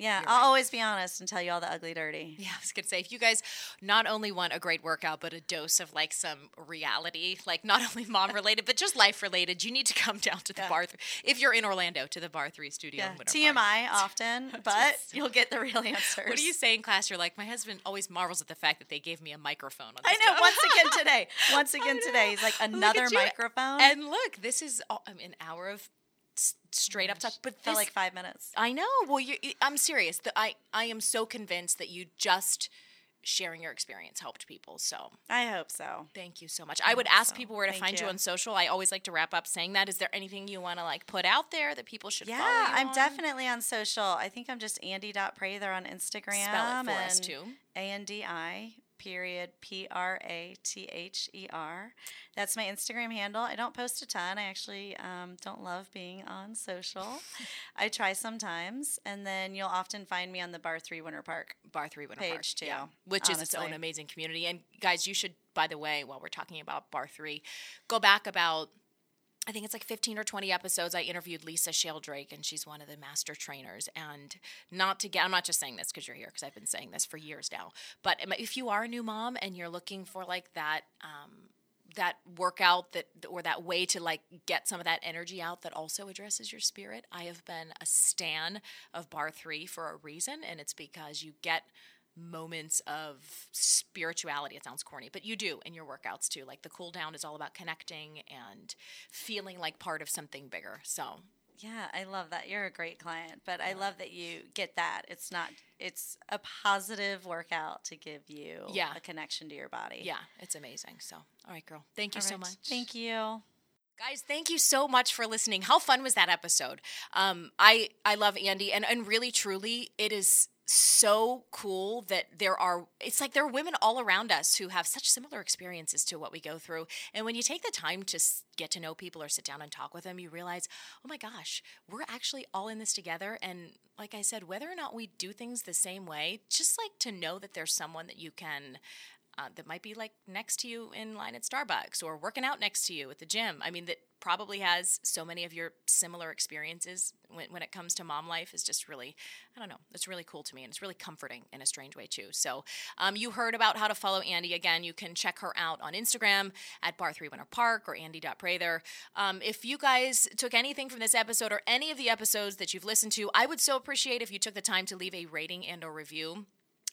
S2: Yeah,
S1: You're
S2: I'll
S1: right.
S2: always be honest and tell you all the ugly dirty.
S1: Yeah, I was gonna say if you guys not only want a great workout, but a dose of like some reality, like not only mom related, but just life related, you need to come down to the
S2: Yeah.
S1: bar. Th- if you're in Orlando, to the Barre3 Studio.
S2: Yeah,
S1: Winter Park.
S2: TMI often, but you'll get the real answers.
S1: What do you say in class? You're like, my husband always marvels at the fact that they gave me a microphone. On
S2: I know.
S1: job."
S2: Once again today. Once again today. He's like another microphone.
S1: And look, this is all, I mean, an hour of straight up talk. But this,
S2: like five minutes.
S1: I know. Well, you, I'm serious. The, I I am so convinced that you just sharing your experience helped people. So
S2: I hope so.
S1: Thank you so much. I would ask
S2: so.
S1: people where to
S2: Thank
S1: find you.
S2: you.
S1: on social. I always like to wrap up saying that. Is there anything you want to like put out there that people should follow
S2: Yeah, I'm
S1: on?
S2: definitely on social. I think I'm just Andi.Prather on Instagram.
S1: spell it for us
S2: and
S1: too.
S2: A N D I period P R A T H E R. That's my Instagram handle. I don't post a ton. I actually um, don't love being on social. I try sometimes, and then you'll often find me on the Barre3 Winter Park.
S1: Barre3 Winter
S2: Page,
S1: Park,
S2: too,
S1: yeah, which is its own amazing community. And guys, you should, by the way, while we're talking about Barre3, go back about I think it's like 15 or 20 episodes, I interviewed Lisa Sheldrake, and she's one of the master trainers. And not to get, I'm not just saying this because you're here, because I've been saying this for years now. But if you are a new mom and you're looking for like that, um, that workout that or that way to like get some of that energy out that also addresses your spirit. I have been a stan of Barre3 for a reason and it's because you get moments of spirituality. It sounds corny, but you do in your workouts too. Like the cool down is all about connecting and feeling like part of something bigger. So,
S2: yeah, I love that. You're a great client, but I love that you get that. It's not it's a positive workout to give you
S1: yeah.
S2: a connection to your body.
S1: Yeah, it's amazing. So, all right, girl. Thank you
S2: all
S1: so
S2: right.
S1: much.
S2: Thank you.
S1: Guys, thank you so much for listening. How fun was that episode? Um, I I love Andi, and and really truly, it is so cool that there are it's like there are women all around us who have such similar experiences to what we go through. And when you take the time to get to know people or sit down and talk with them you realize oh my gosh we're actually all in this together. And like i said whether or not we do things the same way just like to know that there's someone that you can uh, that might be like next to you in line at Starbucks or working out next to you at the gym. I mean, that probably has so many of your similar experiences when, when it comes to mom life is just really, I don't know, it's really cool to me and it's really comforting in a strange way too. So, um, you heard about how to follow Andi. Again, you can check her out on Instagram at Barre3 Winter Park or Andi.Prather. Um, if you guys took anything from this episode or any of the episodes that you've listened to, I would so appreciate if you took the time to leave a rating and or review.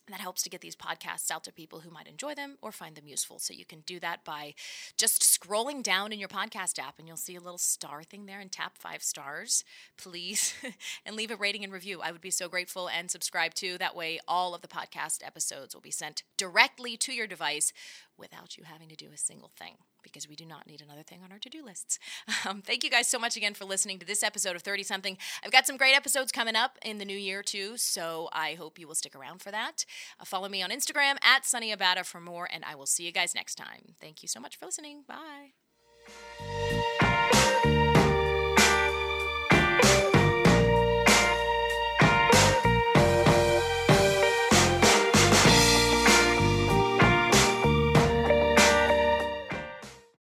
S1: That helps to get these podcasts out to people who might enjoy them or find them useful. So you can do that by just scrolling down in your podcast app and you'll see a little star thing there and tap five stars, please, and leave a rating and review. I would be so grateful and subscribe too. That way, all of the podcast episodes will be sent directly to your device without you having to do a single thing because we do not need another thing on our to do lists. Um, thank you guys so much again for listening to this episode of 30 something. I've got some great episodes coming up in the new year too, so I hope you will stick around for that. Uh, follow me on Instagram at Sunny Abata for more, and I will see you guys next time. Thank you so much for listening. Bye.